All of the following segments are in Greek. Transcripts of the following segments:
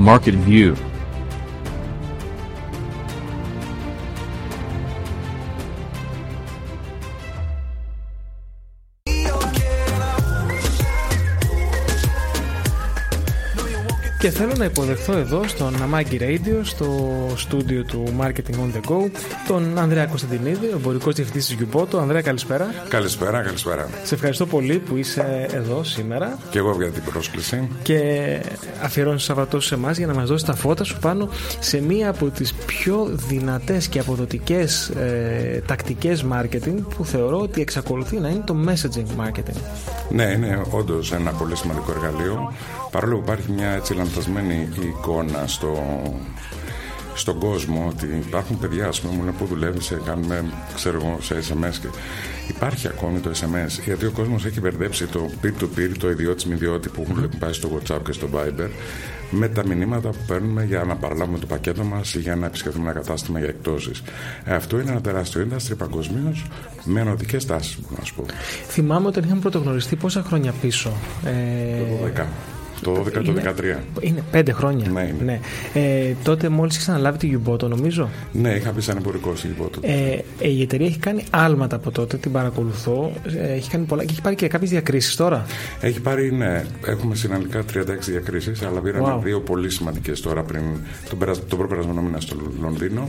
Market View θέλω να υποδεχθώ εδώ στο Namagi Radio, στο στούντιο του Marketing on the Go, τον Ανδρέα Κωνσταντινίδη, ο εμπορικός διευθυντής της Γιουμπότο. Ανδρέα, καλησπέρα. Καλησπέρα, καλησπέρα. Σε ευχαριστώ πολύ που είσαι εδώ σήμερα. Και εγώ για την πρόσκληση. Και αφιερώνει το Σαββατό σε εμάς για να μας δώσεις τα φώτα σου πάνω σε μία από τις πιο δυνατές και αποδοτικές ε, τακτικές marketing που θεωρώ ότι εξακολουθεί να είναι το messaging marketing. Ναι, είναι όντως ένα πολύ σημαντικό εργαλείο. Παρόλο που υπάρχει μια έτσι λανθασμένη εικόνα στο, στον κόσμο ότι υπάρχουν παιδιά, ας πούμε, μου λένε που δουλεύει, σε κάνουμε, ξέρω εγώ, σε SMS. Και υπάρχει ακόμη το SMS, γιατί ο κόσμος έχει μπερδέψει το peer-to-peer, το ιδιώτη με ιδιώτη που έχουν πάει στο WhatsApp και στο Viber, με τα μηνύματα που παίρνουμε για να παραλάβουμε το πακέτο μας ή για να επισκεφτούμε ένα κατάστημα για εκτόσεις. Ε, αυτό είναι ένα τεράστιο industry παγκοσμίως με ενωτικές τάσεις, να σου πω. Θυμάμαι όταν είχαμε πρωτογνωριστεί πόσα χρόνια πίσω. Ε... Το 12. Το 12 το 13. Είναι πέντε χρόνια. Ναι, είναι. ναι. Ε, τότε μόλις είχες αναλάβει τη Γιουμπότο, νομίζω. Ναι, είχα πει σαν εμπορικό στη Γιουμπότο. Ε, η εταιρεία έχει κάνει άλματα από τότε, την παρακολουθώ. Ε, έχει κάνει πολλά και έχει πάρει και κάποιες διακρίσεις τώρα. Έχει πάρει, ναι. Έχουμε συναλλικά 36 διακρίσεις, αλλά πήραμε wow. δύο πολύ σημαντικές τώρα πριν τον, τον προπερασμένο μήνα στο Λονδίνο.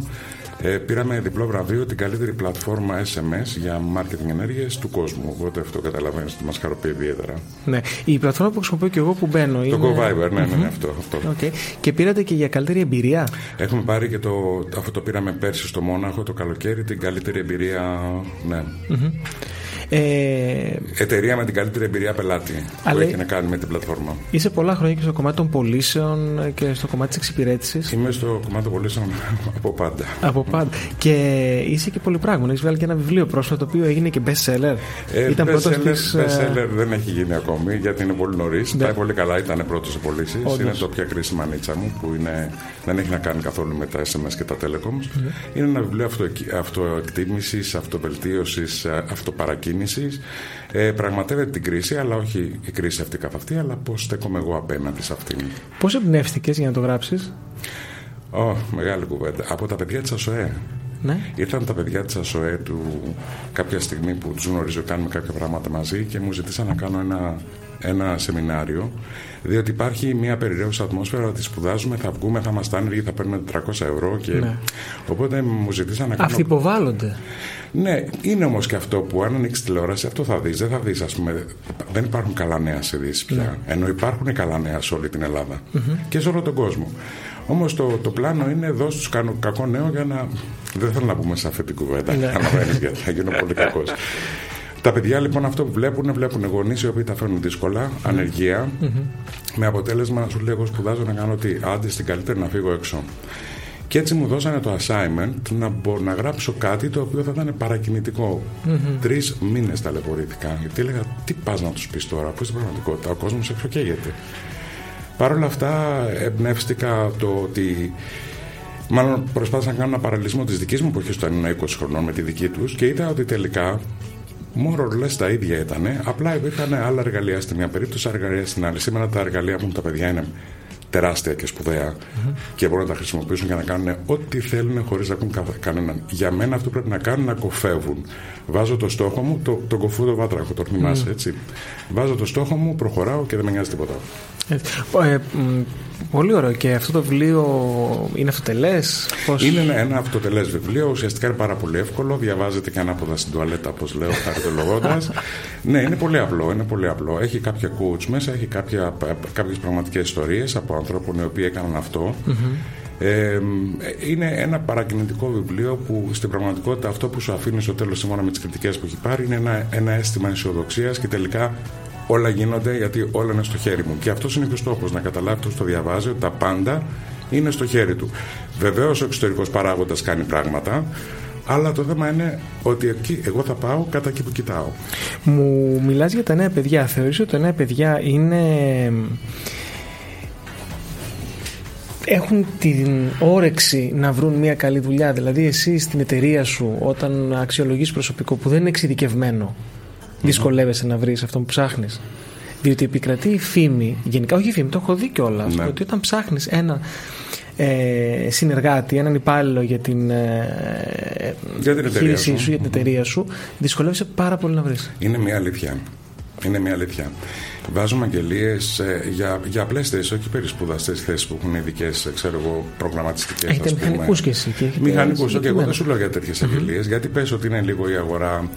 Ε, πήραμε διπλό βραβείο την καλύτερη πλατφόρμα SMS για marketing ενέργειες του κόσμου. Οπότε αυτό καταλαβαίνεις ότι μας χαροποιεί ιδιαίτερα. Ναι. Η πλατφόρμα που χρησιμοποιώ και εγώ που μπαίνω. Το είναι... GoViber, ναι, ναι, ναι, αυτό. αυτό. Okay. Και πήρατε και για καλύτερη εμπειρία; Έχουμε πάρει και το. Αυτό το πήραμε πέρσι στο Μόναχο το καλοκαίρι, την καλύτερη εμπειρία. Ναι. Mm-hmm. Ε... Εταιρεία με την καλύτερη εμπειρία πελάτη Αλλά... που έχει να κάνει με την πλατφόρμα. Είσαι πολλά χρόνια και στο κομμάτι των πωλήσεων και στο κομμάτι της εξυπηρέτησης. Είμαι στο κομμάτι των πωλήσεων από πάντα. Από πάντα. Και είσαι και πολύ πράγμα. Έχεις βγάλει και ένα βιβλίο πρόσφατα το οποίο έγινε και best seller. Ε, Ήταν best, seller, της... best seller δεν έχει γίνει ακόμη γιατί είναι πολύ νωρίς. Ναι. Πάει πολύ καλά, ήταν πρώτος σε πωλήσεις. Είναι το πια κρίσιμα νίτσα μου που είναι, δεν έχει να κάνει καθόλου με τα SMS και τα telecoms. Mm. Είναι ένα βιβλίο αυτο, αυτοεκτίμησης, αυτοβελτίωσης, αυτοπαρακίνησης ε, πραγματεύεται την κρίση, αλλά όχι η κρίση αυτή καθ' αυτή, αλλά πώς στέκομαι εγώ απέναντι σε αυτήν. Πώς εμπνεύστηκες για να το γράψεις, Oh, μεγάλη κουβέντα. Από τα παιδιά της ΑΣΟΕ. Ναι. Ήρθαν τα παιδιά της ΑΣΟΕ του κάποια στιγμή που του γνωρίζω, κάνουμε κάποια πράγματα μαζί και μου ζητήσαν να κάνω ένα, ένα σεμινάριο. Διότι υπάρχει μια περιραίουσα ατμόσφαιρα ότι σπουδάζουμε, θα βγούμε, θα είμαστε άνεργοι, θα παίρνουμε 400 ευρώ. Και... Ναι. Οπότε μου ζητήσαν να κάνω. Αυτοί υποβάλλονται. Ναι, είναι όμως και αυτό που αν ανοίξεις τηλεόραση, αυτό θα δεις. Δεν θα δεις, ας πούμε. Δεν υπάρχουν καλά νέα σε ειδήσει πια. Ναι. Ενώ υπάρχουν καλά νέα σε όλη την Ελλάδα mm-hmm. και σε όλο τον κόσμο. Όμως το, το πλάνο είναι εδώ τους κάνω κακό νέο για να. Δεν θέλω να πούμε σε αυτή την κουβέντα. Ναι. γιατί θα γίνω πολύ κακός. Τα παιδιά λοιπόν αυτό που βλέπουν, βλέπουν γονείς οι οποίοι τα φέρνουν δύσκολα, ανεργία, mm-hmm. με αποτέλεσμα να σου λέω: Εγώ σπουδάζω να κάνω ότι άντε στην καλύτερη να φύγω έξω. Και έτσι μου δώσανε το assignment να, μπορώ να γράψω κάτι το οποίο θα ήταν παρακινητικό. Mm-hmm. Τρεις μήνες ταλαιπωρήθηκα. Γιατί έλεγα, τι πας να τους πεις τώρα, που στην πραγματικότητα ο κόσμος εξοκαίγεται. Παρ' όλα αυτά, εμπνεύστηκα το ότι. Μάλλον προσπάθησα να κάνω ένα παραλυσμό της δικής μου εποχής όταν ήμουν 20 χρονών με τη δική τους και είδα ότι τελικά Μόνο λε τα ίδια ήταν. Απλά υπήρχαν άλλα εργαλεία στην μια περίπτωση, άλλα εργαλεία στην άλλη. Σήμερα τα εργαλεία που τα παιδιά είναι τεράστια και σπουδαία mm-hmm. και μπορούν να τα χρησιμοποιήσουν για να κάνουν ό,τι θέλουν χωρίς να ακούν κανέναν. Για μένα αυτό πρέπει να κάνουν να κοφεύουν. Βάζω το στόχο μου, το, το κοφούδο βάτραχο, το θυμάσαι mm. έτσι. Βάζω το στόχο μου, προχωράω και δεν με νοιάζει τίποτα. Ε, πολύ ωραίο. Και αυτό το βιβλίο είναι αυτοτελές; Πώς... Είναι ένα αυτοτελές βιβλίο. Ουσιαστικά είναι πάρα πολύ εύκολο. Διαβάζεται και ανάποδα στην τουαλέτα, όπως λέω, χαριτολογώντας. ναι, είναι πολύ απλό. Είναι πολύ απλό. Έχει κάποια coach μέσα, έχει κάποιες πραγματικές ιστορίες από ανθρώπων οι οποίοι έκαναν αυτό. Ε, είναι ένα παρακινητικό βιβλίο που στην πραγματικότητα αυτό που σου αφήνει στο τέλος σύμφωνα με τις κριτικές που έχει πάρει είναι ένα, ένα αίσθημα αισιοδοξίας και τελικά όλα γίνονται γιατί όλα είναι στο χέρι μου. Και αυτό είναι και ο στόχος, να καταλάβει αυτό το διαβάζει ότι τα πάντα είναι στο χέρι του. Βεβαίως ο εξωτερικός παράγοντας κάνει πράγματα, αλλά το θέμα είναι ότι εκεί εγώ θα πάω κατά εκεί που κοιτάω. Μου μιλάς για τα νέα παιδιά. Θεωρείς ότι τα νέα παιδιά είναι... Έχουν την όρεξη να βρουν μια καλή δουλειά. Δηλαδή εσύ στην εταιρεία σου όταν αξιολογείς προσωπικό που δεν είναι εξειδικευμένο δυσκολεύεσαι να βρεις αυτό που ψάχνεις. Διότι επικρατεί η φήμη, γενικά όχι η φήμη, το έχω δει κιόλας, Ναι. ότι όταν ψάχνεις ένα ε, συνεργάτη, έναν υπάλληλο για την, ε, Για την εταιρεία χείρισή σου. σου, για την εταιρεία σου, δυσκολεύεσαι πάρα πολύ να βρεις. Είναι μια αλήθεια. Είναι μια αλήθεια. Βάζουμε αγγελίες για, για απλές θέσεις, όχι περισπούδαστε θέσεις που έχουν ειδικές, ξέρω εγώ, προγραμματιστικές. Έχετε μηχανικούς κι εσύ. και έχετε Μηχανικούς, και εγώ συγκεκριμένα. δεν σου λέω για τέτοιες αγγελίες, γιατί πες ότι είναι λίγο η αγορά.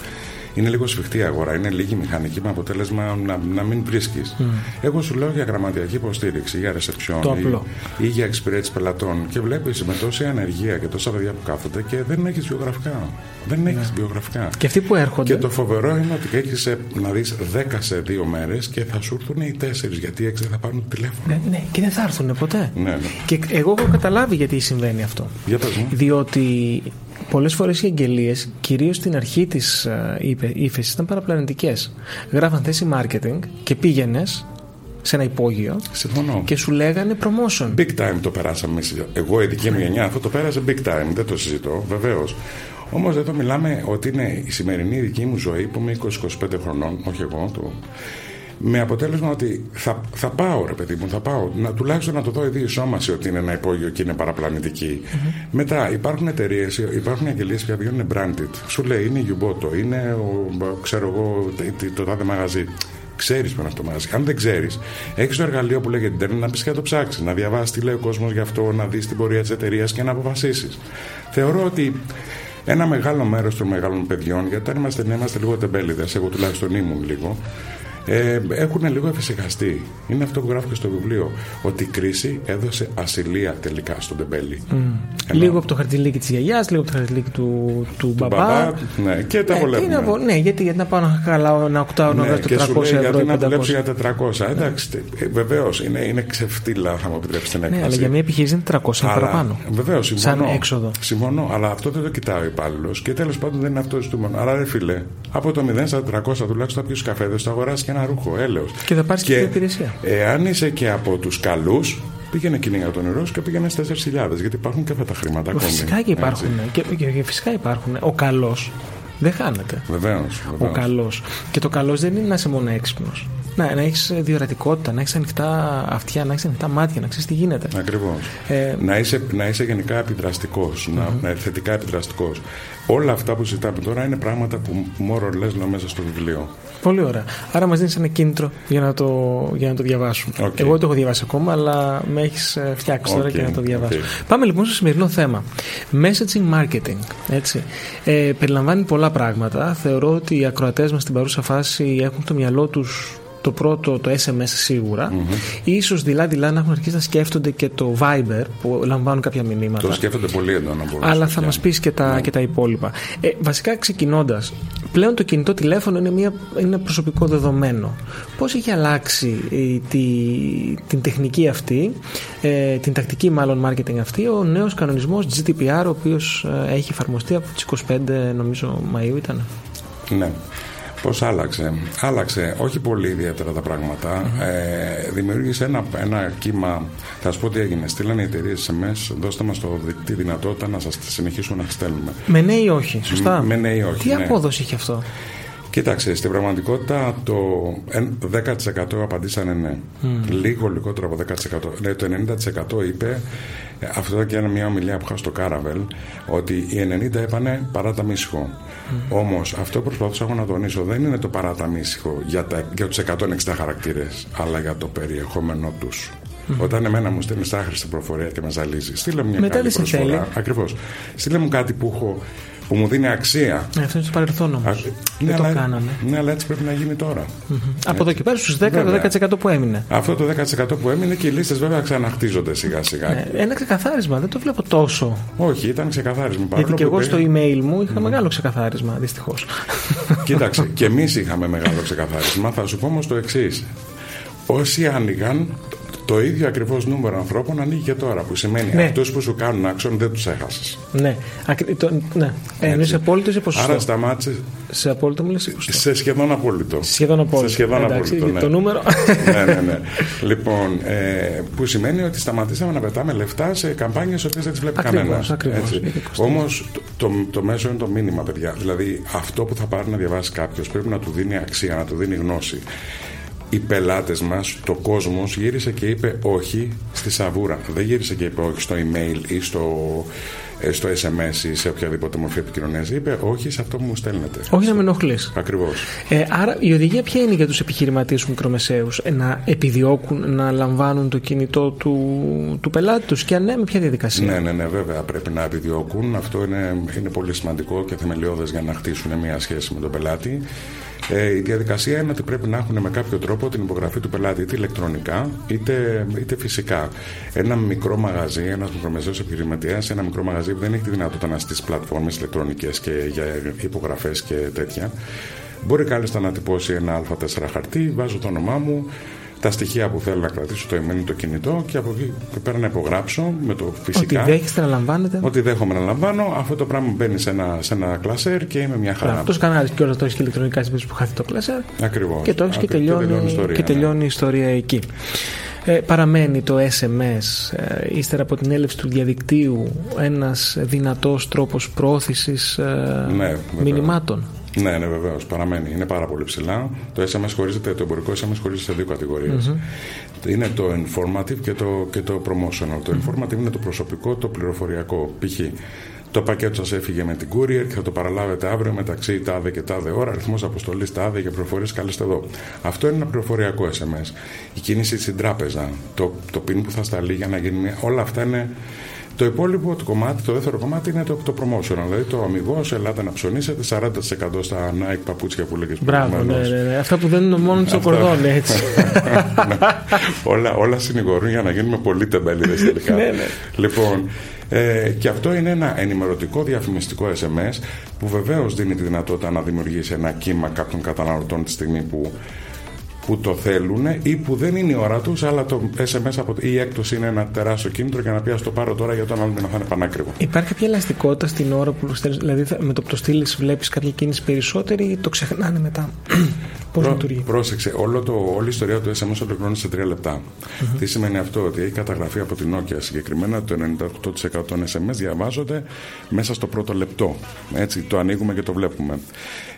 Είναι λίγο σφιχτή η αγορά, είναι λίγη μηχανική με αποτέλεσμα να, να μην βρίσκεις. Εγώ σου λέω για γραμματιακή υποστήριξη, για ρεσεψιόν Το ή, απλό. ή για εξυπηρέτηση πελατών. Και βλέπεις με τόση ανεργία και τόσα παιδιά που κάθονται και δεν έχεις βιογραφικά. Δεν έχεις βιογραφικά. Και αυτοί που έρχονται. Και το φοβερό είναι ότι έχεις να δεις 10 σε δύο μέρες και θα σου έρθουν οι 4 γιατί οι 6 δεν θα πάρουν το τηλέφωνο. Ναι, ναι, και δεν θα έρθουν ποτέ. Ναι, ναι. Και εγώ έχω καταλάβει γιατί συμβαίνει αυτό. Για πες μου. Διότι πολλές φορές οι αγγελίες, κυρίως στην αρχή της ύφεσης, ήταν παραπλανητικές. Γράφαν θέση marketing και πήγαινες σε ένα υπόγειο Συμφωνώ. και σου λέγανε promotion. Big time το περάσαμε εμείς. Εγώ, η δική μου γενιά, αυτό το πέρασε big time. Δεν το συζητώ, βεβαίως. Όμως εδώ μιλάμε ότι είναι η σημερινή δική μου ζωή που είμαι 20-25 χρονών, όχι εγώ, το, με αποτέλεσμα ότι θα, θα πάω, ρε παιδί μου, θα πάω. Να, τουλάχιστον να το δω η διεισόμαση ότι είναι ένα υπόγειο και είναι παραπλανητική. Μετά υπάρχουν εταιρείες, υπάρχουν αγγελίες που βγαίνουν branded. Σου λέει είναι η Γιουμπότο, είναι ο, ξέρω εγώ, το, το τάδε μαγαζί. Ξέρεις με αυτό το μαγαζί. Αν δεν ξέρεις, έχεις το εργαλείο που λέγεται Ιντερνετ να πεις και να το ψάξεις, να διαβάσεις τι λέει ο κόσμος γι' αυτό, να δεις την πορεία της εταιρείας και να αποφασίσεις. Θεωρώ ότι ένα μεγάλο μέρος των μεγάλων παιδιών, γιατί όταν είμαστε, ναι, είμαστε λίγο τεμπέληδες, εγώ τουλάχιστον ήμουν λίγο, ε, έχουν λίγο εφησυχαστεί. Είναι αυτό που γράφω και στο βιβλίο. Ότι η κρίση έδωσε ασυλία τελικά στον τεμπέλη. Ενώ- Λίγο από το χαρτιλίκι της γιαγιάς, λίγο από το χαρτιλίκι του, του, μπαμπά. μπαμπά, ναι, και τα Ε, βολεύουμε. τι να πω, ναι, γιατί, γιατί να πάω να χαλάω ένα οκτάωρο να Ναι, βγάζω και σου 400 λέει ευρώ γιατί ή να 500. δουλέψει για 400. Εντάξει, βεβαίως είναι, είναι ξεφτύλα, θα μου επιτρέψεις την έκφραση. Ναι, αλλά για μια επιχείρηση είναι 300 είναι παραπάνω. Βεβαίως, συμφωνώ. Σαν έξοδο. Συμφωνώ, αλλά αυτό δεν το κοιτάει ο υπάλληλος και τέλος πάντων δεν είναι αυτός το ζητούμενο. Άρα, ρε φίλε, από το 0 στα 400 τουλάχιστον θα πιει καφέδες, θα αγοράσει και ένα ρούχο, έλεος. Και θα πάρεις και την υπηρεσία. Εάν είσαι και από τους καλούς, πήγαινε κυνήγα τον νερό και πήγαινε στις 4.000 γιατί υπάρχουν και αυτά τα χρήματα ακόμη. Φυσικά και υπάρχουν. Και, και, και φυσικά υπάρχουν. Ο καλός δεν χάνεται. Βεβαίως. Ο καλός. Και το καλός δεν είναι να είσαι μόνο έξυπνος. Να, να έχεις διορατικότητα, να έχεις ανοιχτά αυτιά, να έχεις ανοιχτά μάτια, να ξέρεις τι γίνεται. Ακριβώς. Ε, να, είσαι, να είσαι γενικά επιδραστικός, να, να είσαι θετικά επιδραστικός. Όλα αυτά που συζητάμε τώρα είναι πράγματα που μωρέ λε- λέω μέσα στο βιβλίο. Πολύ ωραία. Άρα μας δίνεις ένα κίνητρο για να το, για να το διαβάσουμε. Οκ. Εγώ δεν το έχω διαβάσει ακόμα, αλλά με έχεις φτιάξει τώρα Οκ, και να το διαβάσω. οκ. Πάμε λοιπόν στο σημερινό θέμα. Messaging marketing. Έτσι. Ε, περιλαμβάνει πολλά πράγματα. Θεωρώ ότι οι ακροατές μας στην παρούσα φάση έχουν στο μυαλό τους το πρώτο, το SMS σίγουρα. Ίσως δειλά-δειλά να έχουν αρχίσει να σκέφτονται και το Viber που λαμβάνουν κάποια μηνύματα. Το σκέφτονται πολύ έντονα. μπορώ να Αλλά σου θα πω. μα πεις και, τα, και τα υπόλοιπα. Ε, βασικά ξεκινώντας, πλέον το κινητό τηλέφωνο είναι, μια, είναι ένα προσωπικό δεδομένο. Πώς έχει αλλάξει ε, τη, την τεχνική αυτή, ε, την τακτική μάλλον marketing αυτή, ο νέος κανονισμός GDPR, ο οποίος έχει εφαρμοστεί από τις 25 νομίζω Μαΐου ήταν. Ναι. Πώς άλλαξε; Άλλαξε όχι πολύ ιδιαίτερα τα πράγματα. Ε, δημιούργησε ένα, ένα κύμα. Θα σου πω τι έγινε. Στείλανε οι εταιρείες SMS, δώστε μας τη δυνατότητα να σας συνεχίσουμε να στέλνουμε. Με ναι ή όχι, σωστά; Με ναι ή όχι. Τι ναι. απόδοση είχε αυτό; Κοίταξε, στην πραγματικότητα το 10% απαντήσανε ναι. Λίγο λιγότερο από 10%. Ναι, το 90% είπε, ε, αυτό ήταν και ένα- μια ομιλία που είχα στο Κάραβελ, ότι οι 90 είπανε παράταμίσυχο. Mm. Όμως αυτό που προσπαθούσα εγώ να τονίσω δεν είναι το παράταμίσυχο για, τα, για τους 160 χαρακτήρες, αλλά για το περιεχόμενό τους. Όταν εμένα μου στέλνεις άχρηστη προφορία και με ζαλίζεις, στείλε μου μια Μετά καλή δεν σε θέλει. προσφορά. Ακριβώς. Στείλε μου κάτι που, έχω, που μου δίνει αξία. Ε, αυτό είναι στο παρελθόν όμως. Α, Δεν το αλλά, κάναμε. Ναι, αλλά έτσι πρέπει να γίνει τώρα. Από εδώ και πέρα στους 10, το Βέβαια. 10% που έμεινε. Αυτό το 10% που έμεινε και οι λίστες βέβαια ξαναχτίζονται σιγά σιγά. Ε, Ένα ξεκαθάρισμα, δεν το βλέπω τόσο. Όχι, ήταν ξεκαθάρισμα. Παρόλο Γιατί και που εγώ είπε- στο email μου είχα μεγάλο ξεκαθάρισμα, δυστυχώς. Κοίταξε, και εμείς είχαμε μεγάλο ξεκαθάρισμα. Θα σου πω όμως το εξής. Όσοι άνοιγαν, το ίδιο ακριβώς νούμερο ανθρώπων ανοίγει και τώρα. Που σημαίνει Ναι. αυτούς που σου κάνουν άξον δεν τους έχασες. ναι, ακρι- το, ναι. Ε, εννοείς σε απόλυτος ή σε ποσοστό. Άρα σταμάτησε Σε απόλυτο μου λες 20. σε σχεδόν απόλυτο. Σχεδόν απόλυτο. Σε σχεδόν Εντάξει, απόλυτο. Ναι. Το νούμερο. ναι, ναι, ναι. Λοιπόν, ε, που σημαίνει ότι σταματήσαμε να πετάμε λεφτά σε καμπάνιες οποίες δεν τις βλέπει Ακριβώς, κανένας. ακριβώς. Γιατί κοστίζει. Όμως το, το, το μέσο είναι το μήνυμα, παιδιά. Δηλαδή αυτό που θα πάρει να διαβάσει κάποιος πρέπει να του δίνει αξία, να του δίνει γνώση. Οι πελάτες μας, το κόσμος γύρισε και είπε όχι στη σαβούρα. Δεν γύρισε και είπε όχι στο email ή στο, ε, στο SMS ή σε οποιαδήποτε μορφή επικοινωνίας. Είπε όχι σε αυτό που μου στέλνετε. Όχι να με ενοχλείς. Ακριβώς. Ε, άρα η οδηγία ποια είναι για τους επιχειρηματίες τους μικρομεσαίους, ε, να επιδιώκουν να λαμβάνουν το κινητό του, του πελάτη τους; Και αν ναι, με ποια διαδικασία; Ναι, ναι, ναι, βέβαια πρέπει να επιδιώκουν. Αυτό είναι, είναι πολύ σημαντικό και θεμελιώδες για να χτίσουν μια σχέση με τον πελάτη. Ε, η διαδικασία είναι ότι πρέπει να έχουν με κάποιο τρόπο την υπογραφή του πελάτη είτε ηλεκτρονικά είτε, είτε φυσικά. Ένα μικρό μαγαζί, ένας μικρομεσαίος επιχειρηματίας, ένα μικρό μαγαζί που δεν έχει τη δυνατότητα να στήσει πλατφόρμες ηλεκτρονικές και για υπογραφές και τέτοια. Μπορεί κάλλιστα να τυπώσει ένα Α4 χαρτί, βάζω το όνομά μου, τα στοιχεία που θέλω να κρατήσω, το email, το κινητό και από εκεί και πέρα να υπογράψω με το φυσικά. Ότι δέχεστε να λαμβάνετε. Ότι δέχομαι να λαμβάνω. Αυτό το πράγμα μπαίνει σε ένα, σε ένα κλασέρ και είμαι μια χαρά. Αυτός κανάλι και όλα το έχεις και ηλεκτρονικά στην που χάθει το κλασέρ. Ακριβώς. Και το έχεις και, τελειώνει, και, ιστορία, και ναι. τελειώνει η ιστορία εκεί. Ε, παραμένει το SMS ε, ύστερα από την έλευση του διαδικτύου ένας δυνατός τρόπος πρόθεσης ε, ναι, μηνυμάτων. Ναι, ναι, βεβαίως. Παραμένει. Είναι πάρα πολύ ψηλά. Το SMS χωρίζεται, το εμπορικό SMS χωρίζεται σε δύο Είναι το informative και το, και το promotional. Το informative είναι το προσωπικό, το πληροφοριακό. Π.χ. Το πακέτο σας έφυγε με την courier και θα το παραλάβετε αύριο μεταξύ τάδε και τάδε ώρα. Αριθμός αποστολής τάδε για πληροφορίε καλέστε εδώ. Αυτό είναι ένα πληροφοριακό SMS. Η κίνηση στην τράπεζα, το, το pin που θα σταλεί για να γίνει μια. Όλα αυτά είναι το υπόλοιπο το κομμάτι, το δεύτερο κομμάτι είναι το, το promotion. Δηλαδή το αμυγό, ελάτε να ψωνίσετε 40% στα Nike παπούτσια που λέγε Μπράβο, ναι, ναι, ναι. Αυτά που δεν είναι μόνος στο κορδόν, έτσι. ναι. όλα, όλα συνηγορούν για να γίνουμε πολύ τεμπέληδες τελικά. ναι, ναι. Λοιπόν, ε, και αυτό είναι ένα ενημερωτικό διαφημιστικό SMS που βεβαίως δίνει τη δυνατότητα να δημιουργήσει ένα κύμα κάποιων καταναλωτών τη στιγμή που που το θέλουν ή που δεν είναι η ώρα τους, αλλά το SMS από η έκπτωση είναι ένα τεράστιο κίνητρο για να πει το πάρω τώρα για τον άλλο να θα είναι πανάκριβο. Υπάρχει κάποια ελαστικότητα στην ώρα που το στέλνει, δηλαδή με το που το στείλεις, βλέπεις κάποια κίνηση περισσότερη ή το ξεχνάνε μετά; Πώς Πρό, λειτουργεί; Πρόσεξε, όλο το, όλη η ιστορία του SMS ολοκληρώνει σε τρία λεπτά. Mm-hmm. Τι σημαίνει αυτό, ότι έχει καταγραφεί από την Nokia συγκεκριμένα το 98% των SMS διαβάζονται μέσα στο πρώτο λεπτό. Έτσι, το ανοίγουμε και το βλέπουμε.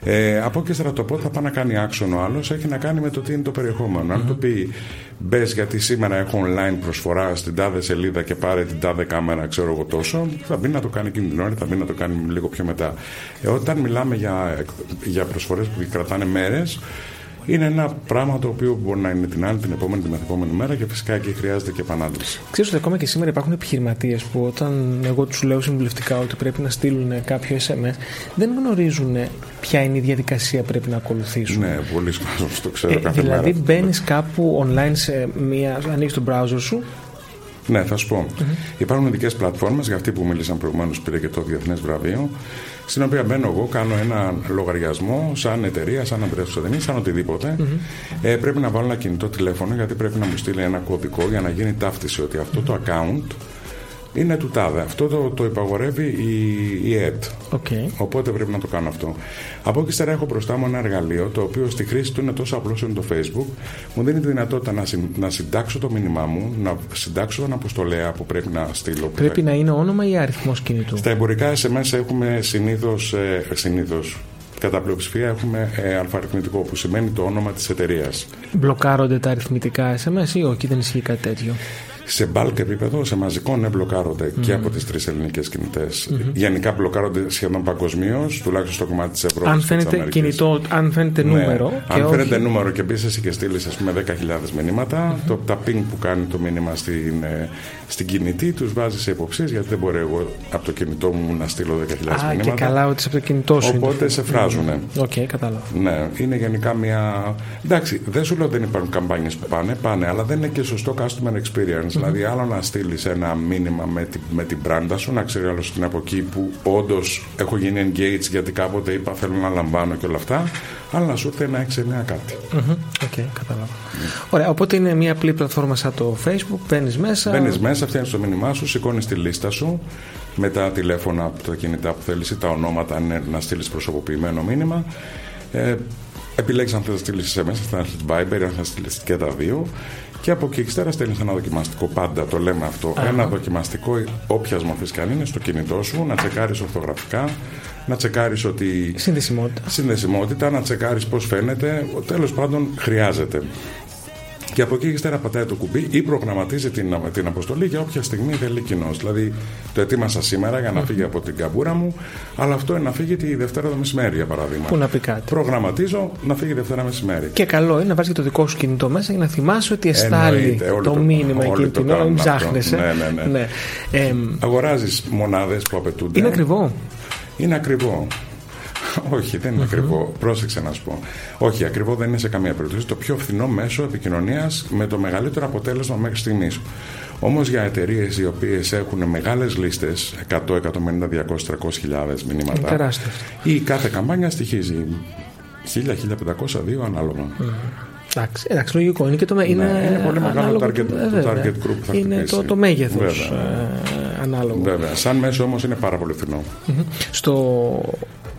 Ε, από εκεί το πότε θα πάει να κάνει άξονο ο άλλος, έχει να κάνει με το τι είναι το περιεχόμενο. Αν το πει μπες γιατί σήμερα έχω online προσφορά στην τάδε σελίδα και πάρε την τάδε κάμερα, ξέρω εγώ τόσο, θα μπει να το κάνει εκείνη την ώρα, θα μπει να το κάνει λίγο πιο μετά. Ε, όταν μιλάμε για, για προσφορές που κρατάνε μέρες, είναι ένα πράγμα το οποίο μπορεί να είναι την άλλη, την επόμενη, την επόμενη μέρα και φυσικά εκεί χρειάζεται και επανάληψη. Ξέρω ότι ακόμα και σήμερα υπάρχουν επιχειρηματίες που όταν εγώ τους λέω συμβουλευτικά ότι πρέπει να στείλουν κάποιο SMS, δεν γνωρίζουν ποια είναι η διαδικασία που πρέπει να ακολουθήσουν. Ναι, πολύ κόσμο το ξέρω ε, κάθε δηλαδή, μπαίνεις κάπου online σε μία. ανοίγεις το browser σου, ναι, θα σου πω. Mm-hmm. Υπάρχουν ειδικές πλατφόρμες για αυτή που μίλησαν προηγουμένως, πήρε και το διεθνές βραβείο, στην οποία μπαίνω εγώ, κάνω ένα λογαριασμό σαν εταιρεία, σαν αντρεύσοδενή, σαν οτιδήποτε. Mm-hmm. Ε, πρέπει να βάλω ένα κινητό τηλέφωνο γιατί πρέπει να μου στείλει ένα κωδικό για να γίνει ταύτιση ότι αυτό το account είναι του τάδε. Αυτό το, το υπαγορεύει η, η ΕΤ. Okay. Οπότε πρέπει να το κάνω αυτό. Από εκεί ύστερα έχω μπροστά μου ένα εργαλείο το οποίο στη χρήση του είναι τόσο απλό όσο είναι το Facebook. Μου δίνει τη δυνατότητα να, συν, να συντάξω το μήνυμά μου, να συντάξω τον αποστολέα που πρέπει να στείλω. Πρέπει να είναι όνομα ή αριθμός κινητού; Στα εμπορικά SMS έχουμε συνήθως. Ε, συνήθως, κατά πλειοψηφία έχουμε ε, αλφαριθμητικό που σημαίνει το όνομα της εταιρείας. Μπλοκάρονται τα αριθμητικά SMS ή όχι δεν ισχύει κάτι τέτοιο; Σε μπάλκ επίπεδο, σε μαζικό, ναι, μπλοκάρονται και από τις τρεις ελληνικές κινητές. Γενικά μπλοκάρονται σχεδόν παγκοσμίως, τουλάχιστον στο κομμάτι της Ευρώπης. Αν φαίνεται κινητό, αν φαίνεται ναι. νούμερο. αν όχι... φαίνεται νούμερο και μπει εσύ και στείλει, ας πούμε, 10.000 μηνύματα, το, τα ping που κάνει το μήνυμα στην, ε, στην κινητή τους βάζεις σε υποψίες γιατί δεν μπορεί εγώ από το κινητό μου να στείλω 10.000 μηνύματα. Α, και καλά ότι από το κινητό σου. Οπότε σε φράζουν. Οκ, okay, κατάλαβα. Ναι, είναι γενικά μια. Εντάξει, δεν σου λέω δεν υπάρχουν καμπάνιες που πάνε, πάνε, αλλά δεν είναι και σωστό customer experience. Δηλαδή, άλλο να στείλεις ένα μήνυμα με την, με την brand-α σου, να ξέρει άλλος την από εκεί που όντως έχω γίνει engage γιατί κάποτε είπα θέλω να λαμβάνω και όλα αυτά, αλλά να σου έρθει ένα 6-9 κάτι. OK, okay, κατάλαβα. Ωραία, οπότε είναι μια απλή πλατφόρμα σαν το Facebook, μπαίνεις μέσα. Μπαίνεις μέσα, φτιάχνεις το μήνυμά σου, σηκώνεις τη λίστα σου με τα τηλέφωνα, τα κινητά που θέλεις ή τα ονόματα, αν να στείλεις προσωποποιημένο μήνυμα. Ε, Επιλέξει αν θες να στείλεις SMS, θα στείλεις Viber, αν θα στείλεις και τα δύο. Και από εκεί ύστερα στέλνεις ένα δοκιμαστικό. Πάντα το λέμε αυτό. Ένα δοκιμαστικό, όποιας μορφής και αν είναι, στο κινητό σου, να τσεκάρεις ορθογραφικά, να τσεκάρεις ότι. Συνδεσιμότητα. Συνδεσιμότητα, να τσεκάρεις πώς φαίνεται. Τέλος πάντων, χρειάζεται. Και από εκεί ύστερα πατάει το κουμπί ή προγραμματίζει την, την αποστολή για όποια στιγμή θέλει κοινός. Δηλαδή, το ετοίμασα σήμερα για να φύγει από την καμπούρα μου, αλλά αυτό είναι να φύγει τη Δευτέρα το μεσημέρι, για παράδειγμα. Πού να πει κάτι. Προγραμματίζω να φύγει Δευτέρα μεσημέρι. Και καλό είναι να βάζει το δικό σου κινητό μέσα για να θυμάσαι ότι εστάλει το, το μήνυμα εκείνη την ώρα, μην ψάχνεσαι. Ναι, ναι, ναι. ναι. Ε, Αγοράζεις μονάδες που απαιτούνται. Είναι ακριβό. Είναι ακριβό. Όχι, δεν ειναι ακριβό. Πρόσεξε να σου πω. Όχι, ακριβό δεν είναι σε καμία περίπτωση. Το πιο φθηνό μέσο επικοινωνίας με το μεγαλύτερο αποτέλεσμα μέχρι στιγμής. Όμως για εταιρείες οι οποίες έχουν μεγάλες λίστες, 100, 150, 200, 300 χιλιάδες μηνύματα, η κάθε καμπάνια στοιχίζει 1000, 1500, 2 ανάλογα. Εντάξει, εντάξει, λογικό. Είναι, και το, ναι, είναι, είναι πολύ μεγάλο target, το, το target group. Θα είναι το, το μέγεθος ε, ανάλογο. Βέβαια. Σαν μέσο όμως είναι πάρα πολύ φθηνό. Στο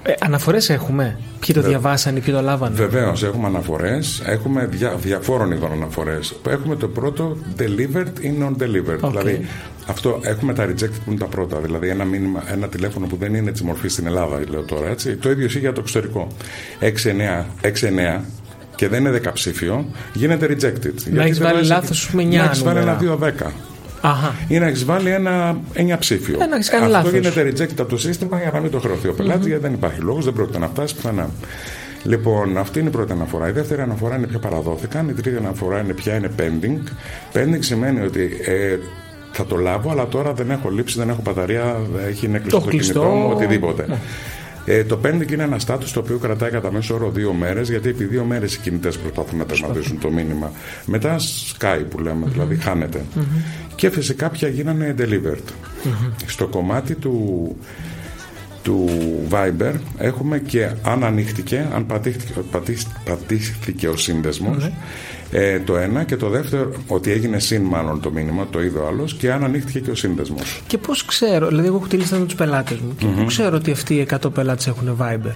ε, αναφορές έχουμε; Ποιοι το διαβάσανε, ποιοι το λάβανε; Βεβαίως, έχουμε αναφορές. Έχουμε δια, διαφόρων ειδών αναφορές. Έχουμε το πρώτο delivered ή non-delivered. Okay. Δηλαδή, αυτό έχουμε τα rejected που είναι τα πρώτα. Δηλαδή, ένα, μήνυμα, ένα τηλέφωνο που δεν είναι της μορφής στην Ελλάδα, λέω τώρα. Έτσι. Το ίδιο ισχύει για το εξωτερικό. 6-9 και δεν είναι δεκαψήφιο, γίνεται rejected. Να έχεις βάλει λάθος με 9 Να έχεις βάλει ένα 2-10. Αχα. ή να έχεις βάλει ένα εννιαψήφιο. Ένα Αυτό λάθος. γίνεται reject από το σύστημα για να μην το χρεωθεί ο πελάτης, mm-hmm. γιατί δεν υπάρχει λόγος, δεν πρόκειται να φτάσει πουθενά. Λοιπόν, αυτή είναι η πρώτη αναφορά. Η δεύτερη αναφορά είναι πια παραδόθηκαν. Η τρίτη αναφορά είναι πια είναι pending. Pending σημαίνει ότι ε, θα το λάβω, αλλά τώρα δεν έχω λήψη, δεν έχω μπαταρία, έχει είναι κλειστό το, κινητό μου, οτιδήποτε. Ναι. Ε, το pending είναι ένα στάτους το οποίο κρατάει κατά μέσο όρο δύο μέρες, γιατί επί δύο μέρες οι κινητές προσπαθούν να τερματίσουν το μήνυμα. Μετά Sky που λέμε, mm-hmm. δηλαδή χάνεται. Mm-hmm. Και φυσικά πια γίνανε delivered. Mm-hmm. Στο κομμάτι του του Viber έχουμε και αν ανοίχτηκε, αν πατήχτηκε, πατήχτηκε ο συνδεσμος ε, το ένα και το δεύτερο, ότι έγινε συν μάλλον το μήνυμα, το είδε ο άλλος και αν ανοίχτηκε και ο σύνδεσμος. Και πώς ξέρω, δηλαδή, εγώ έχω τη λίστα με τους πελάτες μου και mm-hmm. ξέρω ότι αυτοί οι 100 πελάτες έχουν Viber;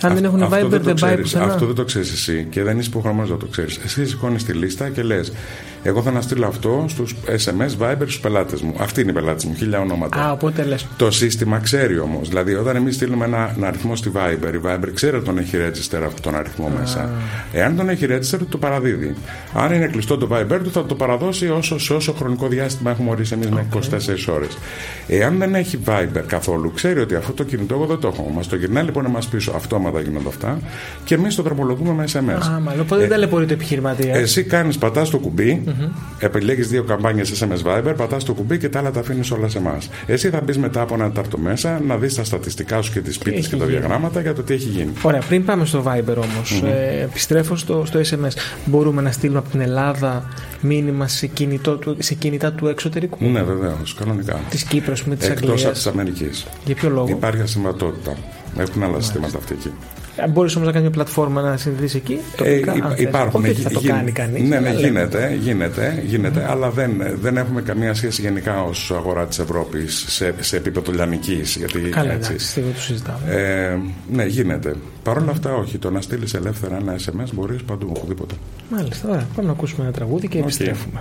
Αν δεν έχουν Viber, δεν, δεν πάει πουθενά. Αυτό δεν το ξέρεις εσύ και δεν είσαι υποχρεωμένος να το ξέρεις. Εσύ σηκώνεις τη λίστα και λες: εγώ θα να στείλω αυτό στους SMS Viber στους πελάτες μου. Αυτή είναι η πελάτες μου, χίλια ονόματα. Α, οπότε λες. Το σύστημα ξέρει όμως. Δηλαδή, όταν εμείς στείλουμε ένα, ένα, αριθμό στη Viber, η Viber ξέρει ότι τον έχει register αυτόν τον αριθμό Α. μέσα. Εάν τον έχει register, το παραδίδει. Αν είναι κλειστό το Viber του, θα το παραδώσει όσο, σε όσο χρονικό διάστημα έχουμε ορίσει εμείς με 24 ώρες. Εάν δεν έχει Viber καθόλου, ξέρει ότι αυτό το κινητό εγώ δεν το έχω. Μας το γυρνάει λοιπόν εμάς πίσω. Αυτόματα γίνονται αυτά και εμείς το δρομολογούμε με SMS. Α, μάλλον. Οπότε δεν ταλαιπωρείται επιχειρηματίας. Εσύ κάνεις, πατάς το κουμπί, mm-hmm. επιλέγεις δύο καμπάνιες SMS Viber, πατάς το κουμπί και τα άλλα τα αφήνεις όλα σε εμάς. Εσύ θα μπεις μετά από ένα τάρτο μέσα να δεις τα στατιστικά σου και τις πίτε και τα διαγράμματα για το τι έχει γίνει. Ωραία, πριν πάμε στο Viber όμως, mm-hmm. ε, επιστρέφω στο, στο SMS. Μπορούμε να στείλουμε από την Ελλάδα μήνυμα σε, κινητό, σε κινητά του εξωτερικού; Ναι, βεβαίως, κανονικά. Της Κύπρου, με της Αγγλίας. Εκτό από της Αμερικής. Για ποιο λόγο; Υπάρχει ασυμβατότητα. Έχουν άλλα συστήματα αυτή εκεί. Μπορείς όμως να κάνεις μια πλατφόρμα να συνδεθείς εκεί. Τοπικά, ε, υπάρχουν. Όχι θα το κάνει κανείς. Ναι, ναι, γίνεται, γίνεται, γίνεται mm. αλλά δεν, δεν έχουμε καμία σχέση γενικά ως αγορά της Ευρώπης σε, σε επίπεδο λιανικής. Καλά, έτσι. εντάξει, το συζητάμε. Ε, ναι, γίνεται. Παρ' όλα αυτά, όχι. Το να στείλεις ελεύθερα ένα SMS μπορείς παντού, οπουδήποτε. Μάλιστα, ωραία. Πάμε να ακούσουμε ένα τραγούδι και επιστρέφουμε.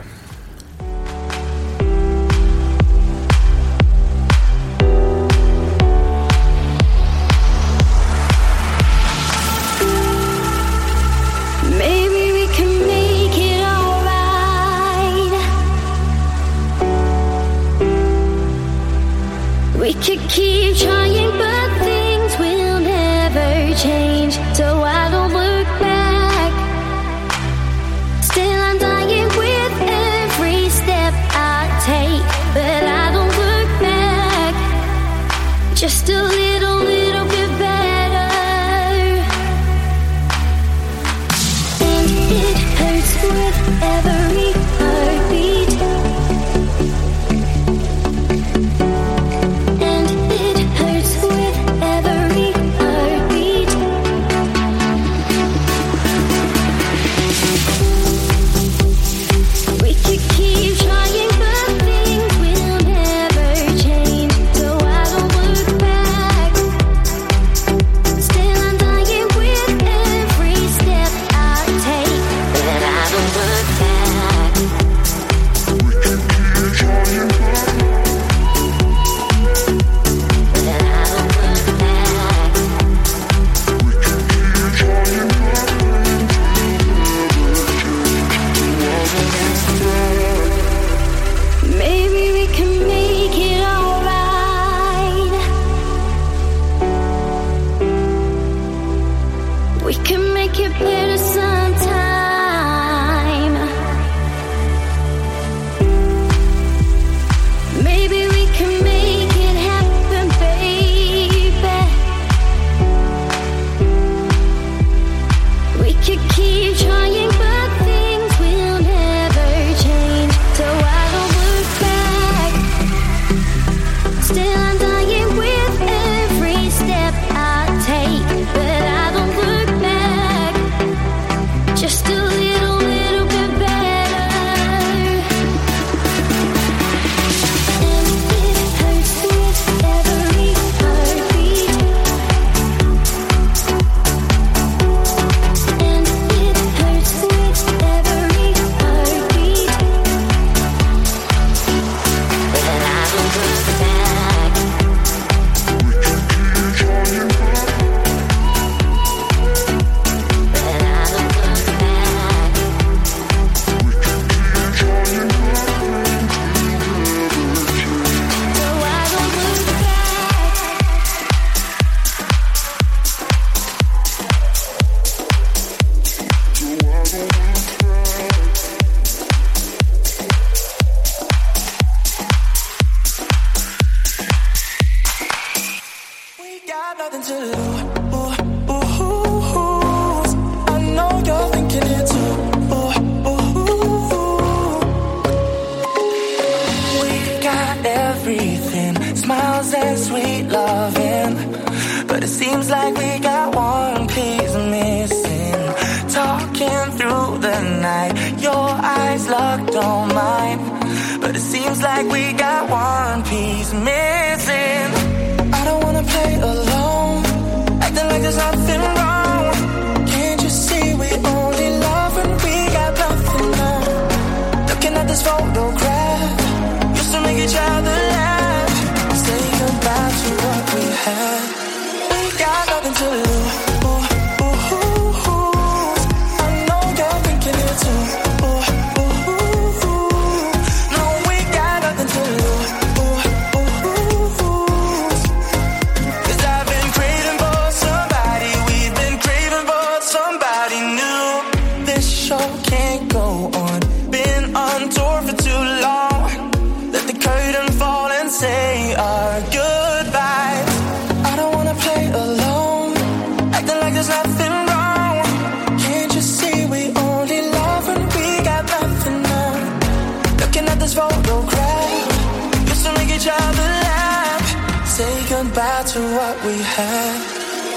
goodbye to what we had.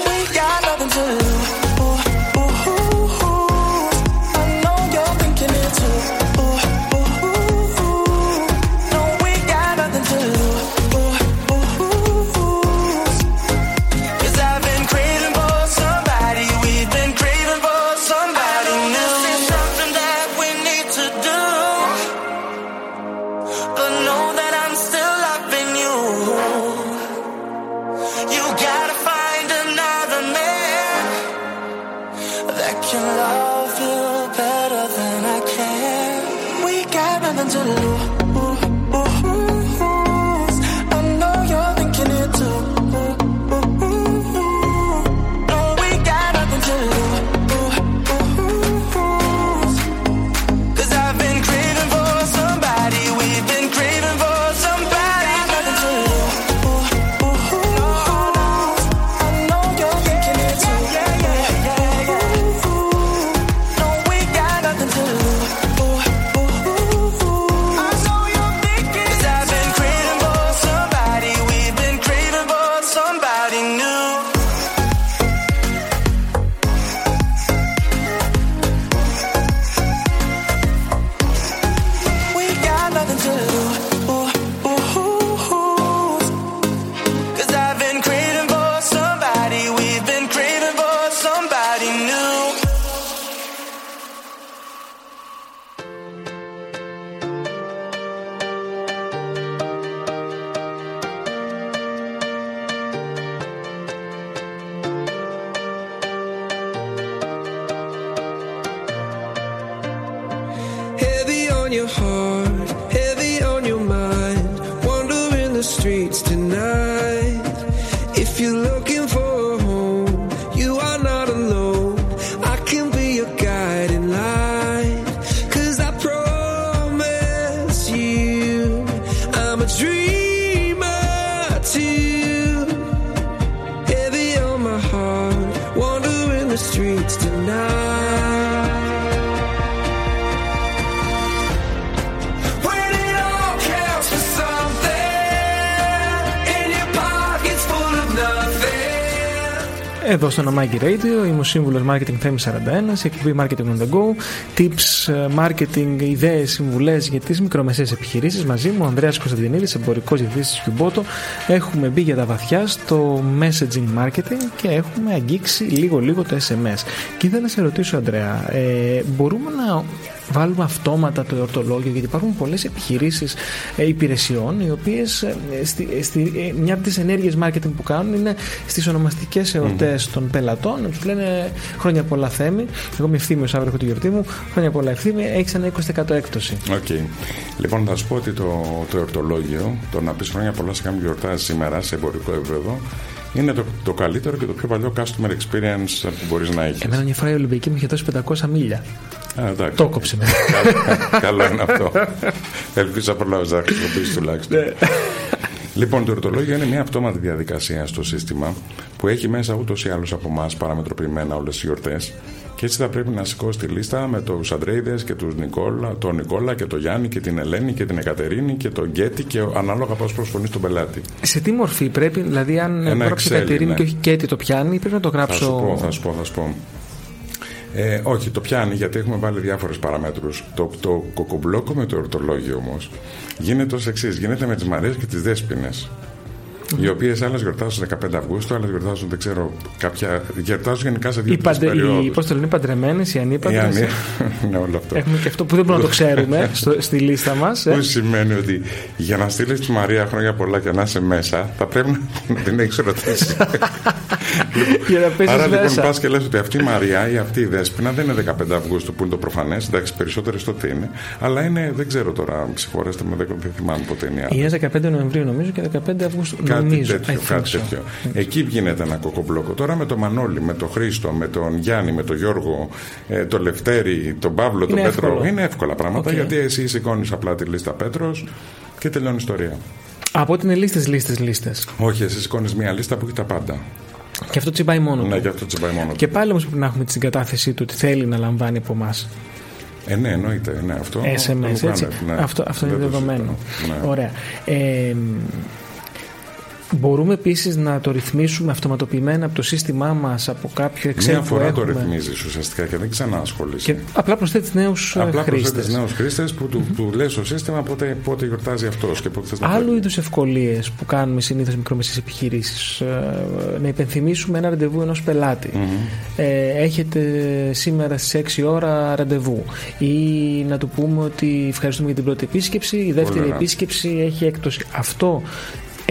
We got nothing to lose. your heart Εδώ στο Namagi Radio είμαι ο σύμβουλος Marketing Θέμη 41, σε εκπομπή Marketing on the Go. Tips, ε, marketing, ιδέες, συμβουλές για τις μικρομεσαίες επιχειρήσεις. Μαζί μου ο Ανδρέας Κωνσταντινίδης, εμπορικός διευθυντής της Έχουμε μπει για τα βαθιά στο messaging marketing και έχουμε αγγίξει λίγο-λίγο το SMS. Και ήθελα να σε ρωτήσω, Ανδρέα, ε, μπορούμε να βάλουμε αυτόματα το εορτολόγιο, γιατί υπάρχουν πολλές επιχειρήσεις ε, υπηρεσιών, οι οποίες ε, ε, μια από τις ενέργειες marketing που κάνουν είναι στις ονομαστικές εορτές mm. των πελατών. Τους λένε χρόνια πολλά θέμη. Εγώ είμαι ευθύμιος, αύριο έχω τη γιορτή μου. Χρόνια πολλά ευθύμη, έχεις ένα 20% έκπτωση. Okay. Λοιπόν, θα σου πω ότι το, το εορτολόγιο, το να πεις χρόνια πολλά σε κάποιον γιορτάζει σήμερα σε εμπορικό επίπεδο, είναι το, το καλύτερο και το πιο παλιό customer experience που μπορείς να έχεις. Εμένα μια φορά η Ολυμπιακή μου είχε δώσει 500 μίλια. Α, το κόψε ναι. με. Καλό είναι αυτό. Ελπίζω να προλάβεις να χρησιμοποιήσεις τουλάχιστον. Ναι. Λοιπόν, το ερωτολόγιο είναι μια αυτόματη διαδικασία στο σύστημα που έχει μέσα ούτως ή άλλως από εμάς παραμετροποιημένα όλες τις γιορτές. Και έτσι θα πρέπει να σηκώσει τη λίστα με τους Αντρέιδες και τους Νικόλα, τον Νικόλα και τον Γιάννη και την Ελένη και την Εκατερίνη και τον Γκέτι και ανάλογα πώ προσφωνείς τον πελάτη. Σε τι μορφή πρέπει, δηλαδή, αν πρόκειται η Εκατερίνη ναι. και όχι Γκέτι το πιάνει, πρέπει να το γράψω. Θα σου πω, θα σου πω. Θα σου πω. Ε, όχι, το πιάνει γιατί έχουμε βάλει διάφορε παραμέτρους. Το, το κοκομπλόκο με το ορτολόγιο όμως γίνεται ως εξής: γίνεται με τις Μαρίε και τις Δέσπινες. Οι οποίες άλλες γιορτάζουν 15 Αυγούστου, άλλες γιορτάζουν, δεν ξέρω, κάποια. Γιορτάζουν γενικά σε δύο Οι, παντε, οι, περιόδους. πώς το λένε, οι παντρεμένες, οι ανήπαντρε. ναι, όλο αυτό. Έχουμε και αυτό που δεν μπορούμε να το ξέρουμε στο, στη λίστα μας. Ε. Που σημαίνει ότι για να στείλεις τη Μαρία χρόνια πολλά και να είσαι μέσα, θα πρέπει να την έχεις ρωτήσει. Για να πέσεις Άρα λοιπόν μέσα. πας και λες ότι αυτή η Μαρία ή αυτή η Δέσποινα δεν είναι 15 Αυγούστου που είναι το προφανές. Εντάξει, περισσότερε τότε είναι. Αλλά είναι, δεν ξέρω τώρα, συγχωρέστε με, δεν δεν θυμάμαι πότε είναι. η άλλη. Η 15 Νοεμβρίου νομίζω και 15 Αυγούστου. Κάτι νομίζω. τέτοιο, I think κάτι so. τέτοιο. Εκεί γίνεται ένα κοκομπλόκο. Τώρα με τον Μανώλη, με τον Χρήστο, με τον Γιάννη, με τον Γιώργο, ε, τον Λευτέρη, τον Παύλο, τον Είναι Πέτρο. εύκολο. Είναι εύκολα πράγματα Οκ. γιατί εσύ σηκώνεις απλά τη λίστα Πέτρος και τελειώνει η ιστορία. Από ότι είναι λίστες, λίστες, λίστες. Όχι, εσύ σηκώνεις μια λίστα που έχει τα πάντα. Και αυτό τσιμπάει μόνο Ναι, του. και αυτό τσιμπάει μόνο. Και του. πάλι όμως πρέπει να έχουμε την συγκατάθεσή του ότι θέλει να λαμβάνει από εμάς. Ε, ναι, εννοείται. Ναι, αυτό, SMS, το έτσι. Λουκάνευ, ναι. Αυτό, αυτό είναι Δεν το δεδομένο. συζητάω. Ναι. Ωραία. Ε, μπορούμε επίσης να το ρυθμίσουμε αυτοματοποιημένα από το σύστημά μας, από κάποιο Excel Μία που φορά το έχουμε. ρυθμίζεις ουσιαστικά και δεν ξανά ασχολείσαι. Και απλά προσθέτεις νέους Απλά χρήστες. προσθέτει νέους χρήστες που του, του λες στο σύστημα πότε, πότε γιορτάζει αυτός και πότε θες να Άλλου φέρει. είδους ευκολίες που κάνουμε συνήθως μικρομεσαίες επιχειρήσεις. να υπενθυμίσουμε ένα ραντεβού ενός πελάτη. Ε, έχετε σήμερα στις 6 ώρα ραντεβού. Ή να του πούμε ότι ευχαριστούμε για την πρώτη επίσκεψη, η δεύτερη ωραία. επίσκεψη έχει έκπτωση. Αυτό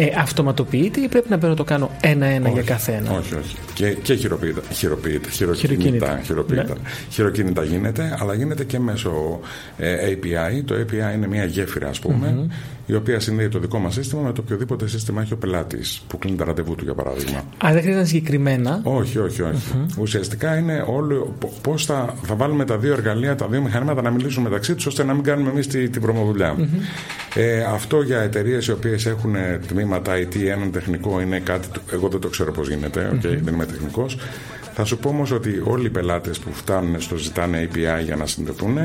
ε, αυτοματοποιείται ή πρέπει να μπαίνω να το κάνω ένα-ένα για καθένα. Όχι, όχι. Και, και χειροποίητα. Χειροποίητα. Χειροκίνητα. Χειροκίνητα. Χειροποίητα. Ναι. Χειροκίνητα γίνεται, αλλά γίνεται και μέσω ε, API. Το API είναι μια γέφυρα, ας πούμε, η οποία συνδέει το δικό μας σύστημα με το οποιοδήποτε σύστημα έχει ο πελάτης που κλείνει τα ραντεβού του, για παράδειγμα. Α, δεν χρειάζεται να είναι συγκεκριμένα; Όχι, όχι, όχι. Ουσιαστικά είναι όλο πώς θα, θα βάλουμε τα δύο εργαλεία, τα δύο μηχανήματα να μιλήσουν μεταξύ τους, ώστε να μην κάνουμε εμείς τη, την χαμαλοδουλειά. Ε, αυτό για εταιρείες οι οποίες έχουν ε, τμήματα IT, έναν τεχνικό είναι κάτι. το- Εγώ δεν το ξέρω πώς γίνεται, οκ, δεν είμαι τεχνικός. Θα σου πω όμως ότι όλοι οι πελάτες που φτάνουν στο ζητάνε API για να συνδεθούν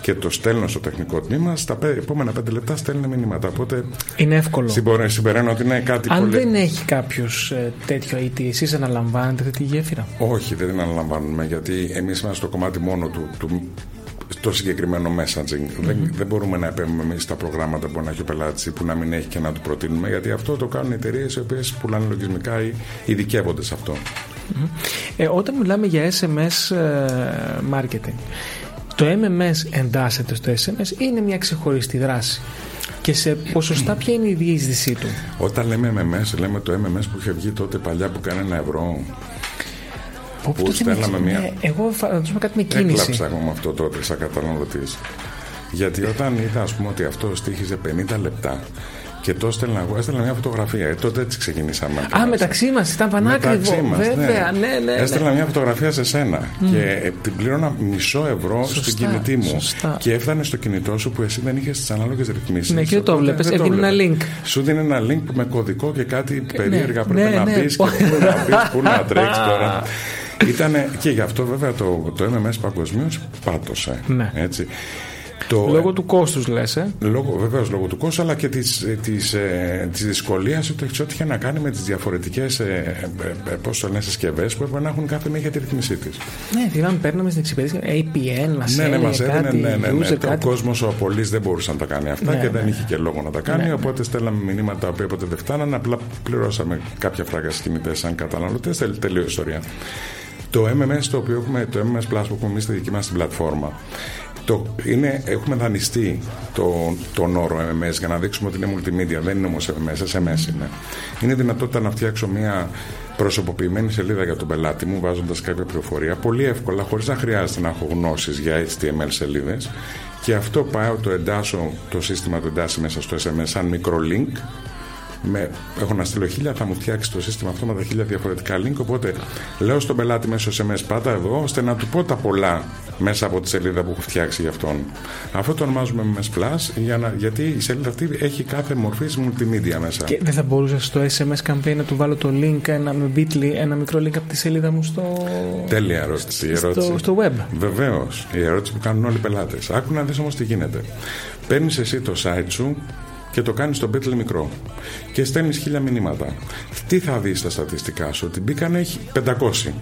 και το στέλνουν στο τεχνικό τμήμα, στα πέ- επόμενα πέντε λεπτά στέλνουν μηνύματα. Οπότε Είναι εύκολο. συμπορε- συμπεραίνω ότι είναι κάτι Αν πολύ. δεν έχει κάποιος τέτοιο IT, εσείς αναλαμβάνετε αυτή τη γέφυρα; Όχι, δεν την αναλαμβάνουμε γιατί εμείς είμαστε στο κομμάτι μόνο του, του το συγκεκριμένο messaging. Δεν, δεν μπορούμε να επέμβουμε εμείς στα προγράμματα που να έχει ο πελάτης ή που να μην έχει και να του προτείνουμε γιατί αυτό το κάνουν εταιρείες οι οποίες πουλάνε λογισμικά ή ειδικεύονται σε αυτό. Ε, όταν μιλάμε για SMS ε, marketing, το MMS εντάσσεται στο SMS ή είναι μια ξεχωριστή δράση; Και σε ποσοστά ποια είναι η διείσδυσή του; Όταν λέμε MMS, λέμε το MMS που είχε βγει τότε παλιά που κάνει ένα ευρώ. Που Που στέλναμε μια- Ναι, εγώ φαντάζομαι κάτι με κίνηση. Έκλαψα εγώ με αυτό τότε σαν καταναλωτή. Γιατί όταν είδα, ας πούμε, ότι αυτό στήχιζε 50 λεπτά και το έστελνα εγώ, έστελνα μια φωτογραφία. Ε, τότε έτσι ξεκινήσαμε. να Α, κάνουμε. μεταξύ μας ήταν πανάκριβο. Μεταξύ μας, Βέβαια, ναι, ναι. ναι, Έστελνα μια φωτογραφία σε σένα και ε, την πλήρωνα μισό ευρώ Σωστά, στην κινητή μου. σωστά. Και έφτανε στο κινητό σου που εσύ δεν είχες τις ανάλογες ρυθμίσεις. Ναι, και δεν το βλέπες, έδινε ένα link. Σου δίνει ένα link που με κωδικό και κάτι περίεργα ναι, πρέπει να ναι. μπει και πού να μπει, πού να τρέξεις τώρα. Ήτανε, και γι' αυτό βέβαια το, το MMS παγκοσμίως πάτωσε. Ναι. Έτσι. Το, Λόγω του κόστους, λες. Ε; Λόγω, βεβαίως λόγω του κόσμου αλλά και της, ε, της, ε, της δυσκολίας ότι σε ό,τι είχε να κάνει με τις διαφορετικές ε, ε, ε, πώς το λένε συσκευές που έπρεπε να έχουν κάθε μία για τη ρυθμίσή της. Ναι, θυμάμαι, παίρναμε στην εξυπηρέτηση APN, μα ναι, ναι, μας έλεγε έδινε, κάτι, ναι, ναι, ναι. user, Ο κάτι. κόσμος ο απολύς δεν μπορούσε να τα κάνει αυτά Ναι, και ναι. δεν είχε και λόγο να τα κάνει, Ναι, ναι. οπότε στέλναμε μηνύματα τα οποία ποτέ δεν φτάνανε, απλά πληρώσαμε κάποια φράγκα στις κινητές σαν καταναλωτές, τελ, τελείω ιστορία. Το MMS το οποίο έχουμε, το MMS Plus που έχουμε εμείς στη δική μας την πλατφόρμα, το είναι, έχουμε δανειστεί το, τον όρο MMS για να δείξουμε ότι είναι multimedia. Δεν είναι όμως MMS, SMS είναι. Είναι δυνατότητα να φτιάξω μια προσωποποιημένη σελίδα για τον πελάτη μου βάζοντας κάποια πληροφορία πολύ εύκολα χωρίς να χρειάζεται να έχω γνώσεις για HTML σελίδες και αυτό πάω το εντάσσω το σύστημα το εντάσσει μέσα στο SMS σαν μικρό link με, έχω να στείλω χίλια, θα μου φτιάξει το σύστημα αυτό με τα χίλια διαφορετικά link. Οπότε λέω στον πελάτη μέσω SMS πάτα εδώ, ώστε να του πω τα πολλά μέσα από τη σελίδα που έχω φτιάξει για αυτόν. Αυτό το ονομάζουμε MS Plus, για να, γιατί η σελίδα αυτή έχει κάθε μορφή multimedia μέσα. Και δεν θα μπορούσα στο SMS campaign να του βάλω το link, ένα, με bitly, ένα μικρό link από τη σελίδα μου στο. Τέλεια ερώτηση. Η ερώτηση. Στο, στο web. Βεβαίως. Η ερώτηση που κάνουν όλοι οι πελάτες. Άκου να δεις όμως τι γίνεται. Παίρνεις εσύ το site σου και το κάνεις στο bitly μικρό. Και στέλνεις χίλια μηνύματα. Τι θα δεις στα στατιστικά σου, ότι μπήκαν 500.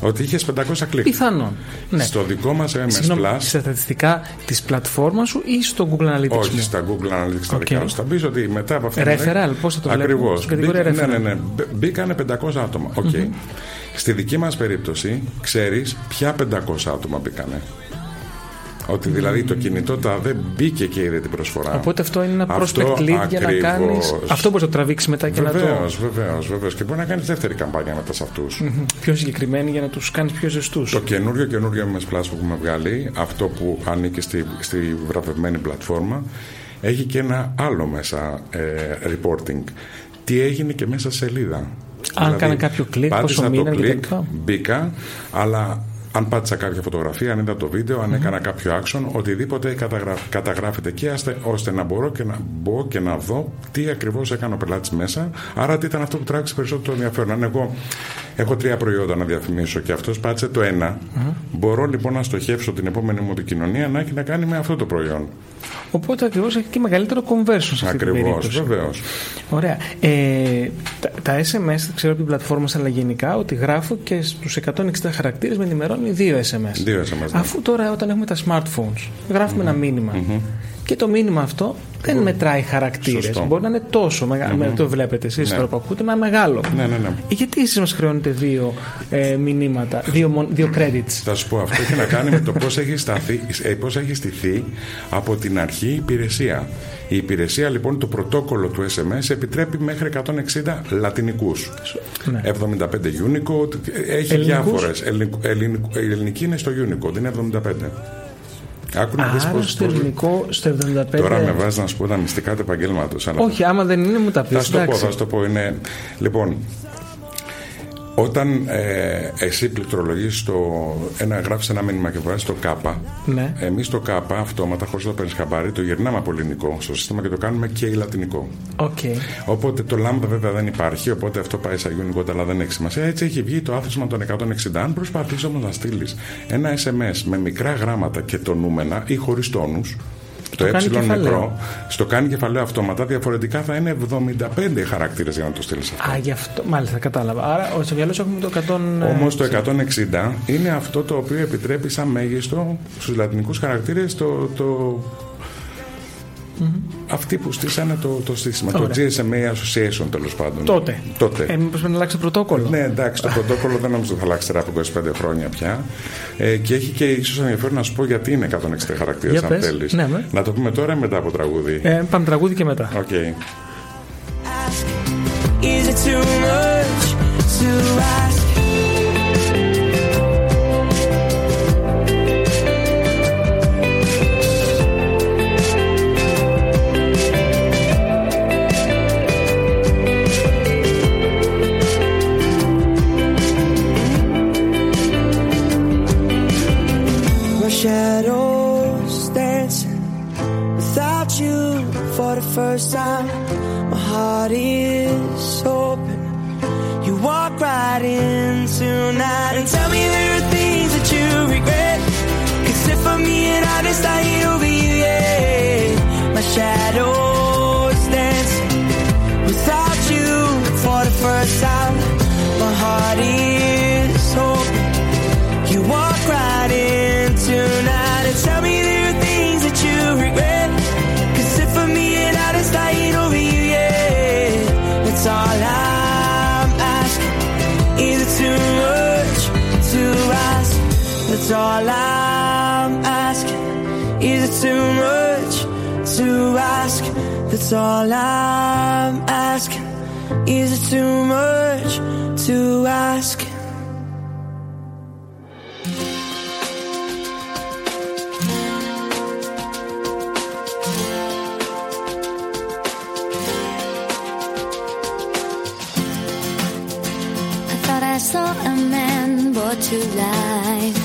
Ότι είχες 500 κλικ. Πιθανόν. Ναι. Στο δικό μας MS Συγγνώμη, Plus. Στα στατιστικά της πλατφόρμας σου ή στο Google Analytics Όχι μου. στα Google Analytics τα Οκ. δικά σου. Θα πεις ότι μετά από αυτά. Referral, πώς θα το βλέπουμε, Ακριβώς. στην κατηγορία Ναι, referral. ναι, ναι. Μπ- Μπήκανε 500 άτομα. Οκ. Στη δική μας περίπτωση, ξέρεις ποια 500 άτομα μπήκανε. Ότι δηλαδή το κινητό τα δεν μπήκε και είδε την προσφορά. Οπότε αυτό είναι ένα Αυτό prospect lead για να ακριβώς. κάνει. Αυτό μπορείς να το τραβήξεις μετά και Βεβαίω, να το. βεβαίως, βεβαίως. Και μπορεί να κάνεις δεύτερη καμπάνια μετά σε αυτούς. πιο συγκεκριμένη για να τους κάνεις πιο ζεστούς. Το καινούριο καινούριο MS Plus που έχουμε βγάλει, αυτό που ανήκει στη, στη βραβευμένη πλατφόρμα, έχει και ένα άλλο μέσα ε, reporting. Τι έγινε και μέσα στη σελίδα. Δηλαδή, Αν κάνα κάποιο κλικ, πάτησα πόσο το μείνανε κλικ, κτλ. Μπήκα, αλλά αν πάτησα κάποια φωτογραφία, αν είδα το βίντεο, αν έκανα κάποιο action, οτιδήποτε καταγρα... καταγράφεται και ώστε, ώστε να μπορώ και να μπω και να δω τι ακριβώς έκανε ο πελάτης μέσα. Άρα, τι ήταν αυτό που τράβηξε περισσότερο ενδιαφέρον. Αν εγώ έχω τρία προϊόντα να διαφημίσω και αυτός πάτησε το ενα μπορώ λοιπόν να στοχεύσω την επόμενη μου επικοινωνία να έχει να κάνει με αυτό το προϊόν. Οπότε ακριβώς έχει και μεγαλύτερο conversion σε αυτή την Ακριβώς, περίπτωση. βεβαίως. Ωραία. Ε, τα, τα SMS, ξέρω από την πλατφόρμα αλλά γενικά, ότι γράφω και στους 160 χαρακτήρες με ενημερώνει δύο SMS. Δύο SMS, ναι. Αφού τώρα όταν έχουμε τα smartphones, γράφουμε ένα μήνυμα. Και το μήνυμα αυτό δεν μετράει χαρακτήρες. Σωστό. Μπορεί να είναι τόσο μεγάλο. Το βλέπετε εσείς Ναι. τώρα που ακούτε, να είναι μεγάλο. Ναι, ναι, ναι. Ε, Γιατί εσείς μας χρεώνετε δύο ε, μηνύματα, δύο, μον- δύο credits; Θα σου πω, αυτό έχει να κάνει με το πώς έχει, σταθεί, ε, πώς έχει στηθεί από την αρχή η υπηρεσία. Η υπηρεσία λοιπόν, το πρωτόκολλο του SMS επιτρέπει μέχρι 160 λατινικούς. Ναι. 75 Unicode, έχει Ελληνικούς; διάφορες. Ελληνικ- ελληνικ- Η ελληνική είναι στο Unicode, είναι 75. Άκου να δεις Άρα πώς, στο πώς- ελληνικό, στο 75. Τώρα με βάζεις να σου πω τα μυστικά του επαγγέλματος. Όχι, άμα δεν είναι, μου τα πεις. Θα σου το πω, θα σου το πω. Είναι... Λοιπόν, όταν ε, εσύ πληκτρολογείς το ένα, γράφεις ένα μήνυμα και βάζεις το κάπα Ναι. εμείς το κάπα αυτόματα χωρίς να το παίρνεις χαμπάρι το γυρνάμε από ελληνικό στο σύστημα και το κάνουμε και λατινικό Οκ. Οπότε το λάμδα βέβαια δεν υπάρχει, οπότε αυτό πάει σε Unicode, αλλά δεν έχει σημασία. Έτσι έχει βγει το άθροισμα των 160. Αν προσπαθήσει όμως να στείλεις ένα SMS με μικρά γράμματα και τονούμενα ή χωρίς τόνους, το, κάνει ε κεφαλαίο. μικρό, στο κάνει κεφαλαίο αυτόματα, διαφορετικά θα είναι 75 χαρακτήρες για να το στείλεις αυτό. Α, γι' αυτό. Μάλιστα, κατάλαβα. Άρα, στο μυαλό σου έχουμε το 100. Όμως το 160 είναι αυτό το οποίο επιτρέπει σαν μέγιστο στους λατινικούς χαρακτήρες το. το... Αυτοί που στήσανε το, το σύστημα, το Ωραία. GSMA Association τέλος πάντων. Τότε. Τότε. Ε, μήπως πρέπει να αλλάξει το πρωτόκολλο. Ναι, εντάξει, το πρωτόκολλο δεν νομίζω ότι θα αλλάξει τώρα από 25 χρόνια πια. Ε, και έχει και ίσως ενδιαφέρον να σου πω γιατί είναι 160 χαρακτήρες, Για αν πες. θέλεις. Ναι, με. Να το πούμε τώρα ή μετά από τραγούδι; Ε, πάμε τραγούδι και μετά. Οκ. Is it too much to ask? That's all I'm asking. Is it too much to ask? saw a man brought to life.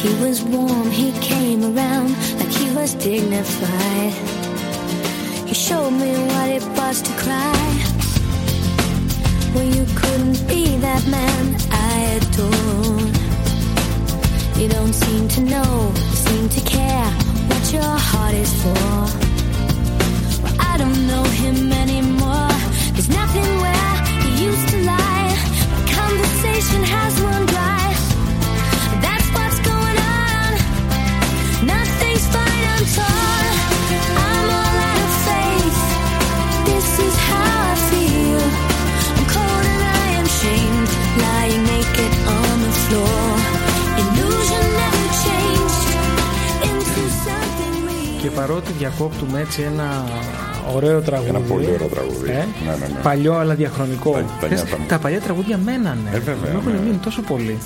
He was warm, he came around like he was dignified. Showed me what it was to cry. Well, you couldn't be that man I adored. You don't seem to know, seem to care what your heart is for. Well, I don't know him anymore. There's nothing where he used to lie. My conversation has παρότι διακόπτουμε έτσι ένα ωραίο τραγούδι. Ένα πολύ ωραίο τραγούδι. Ε, Ναι, ναι, ναι. Παλιό αλλά διαχρονικό. Τα- τα Θες, νιάτα μου. τα παλιά τραγούδια μένανε. Ε, βέβαια, Μου έχουν ναι. μείνει τόσο πολύ.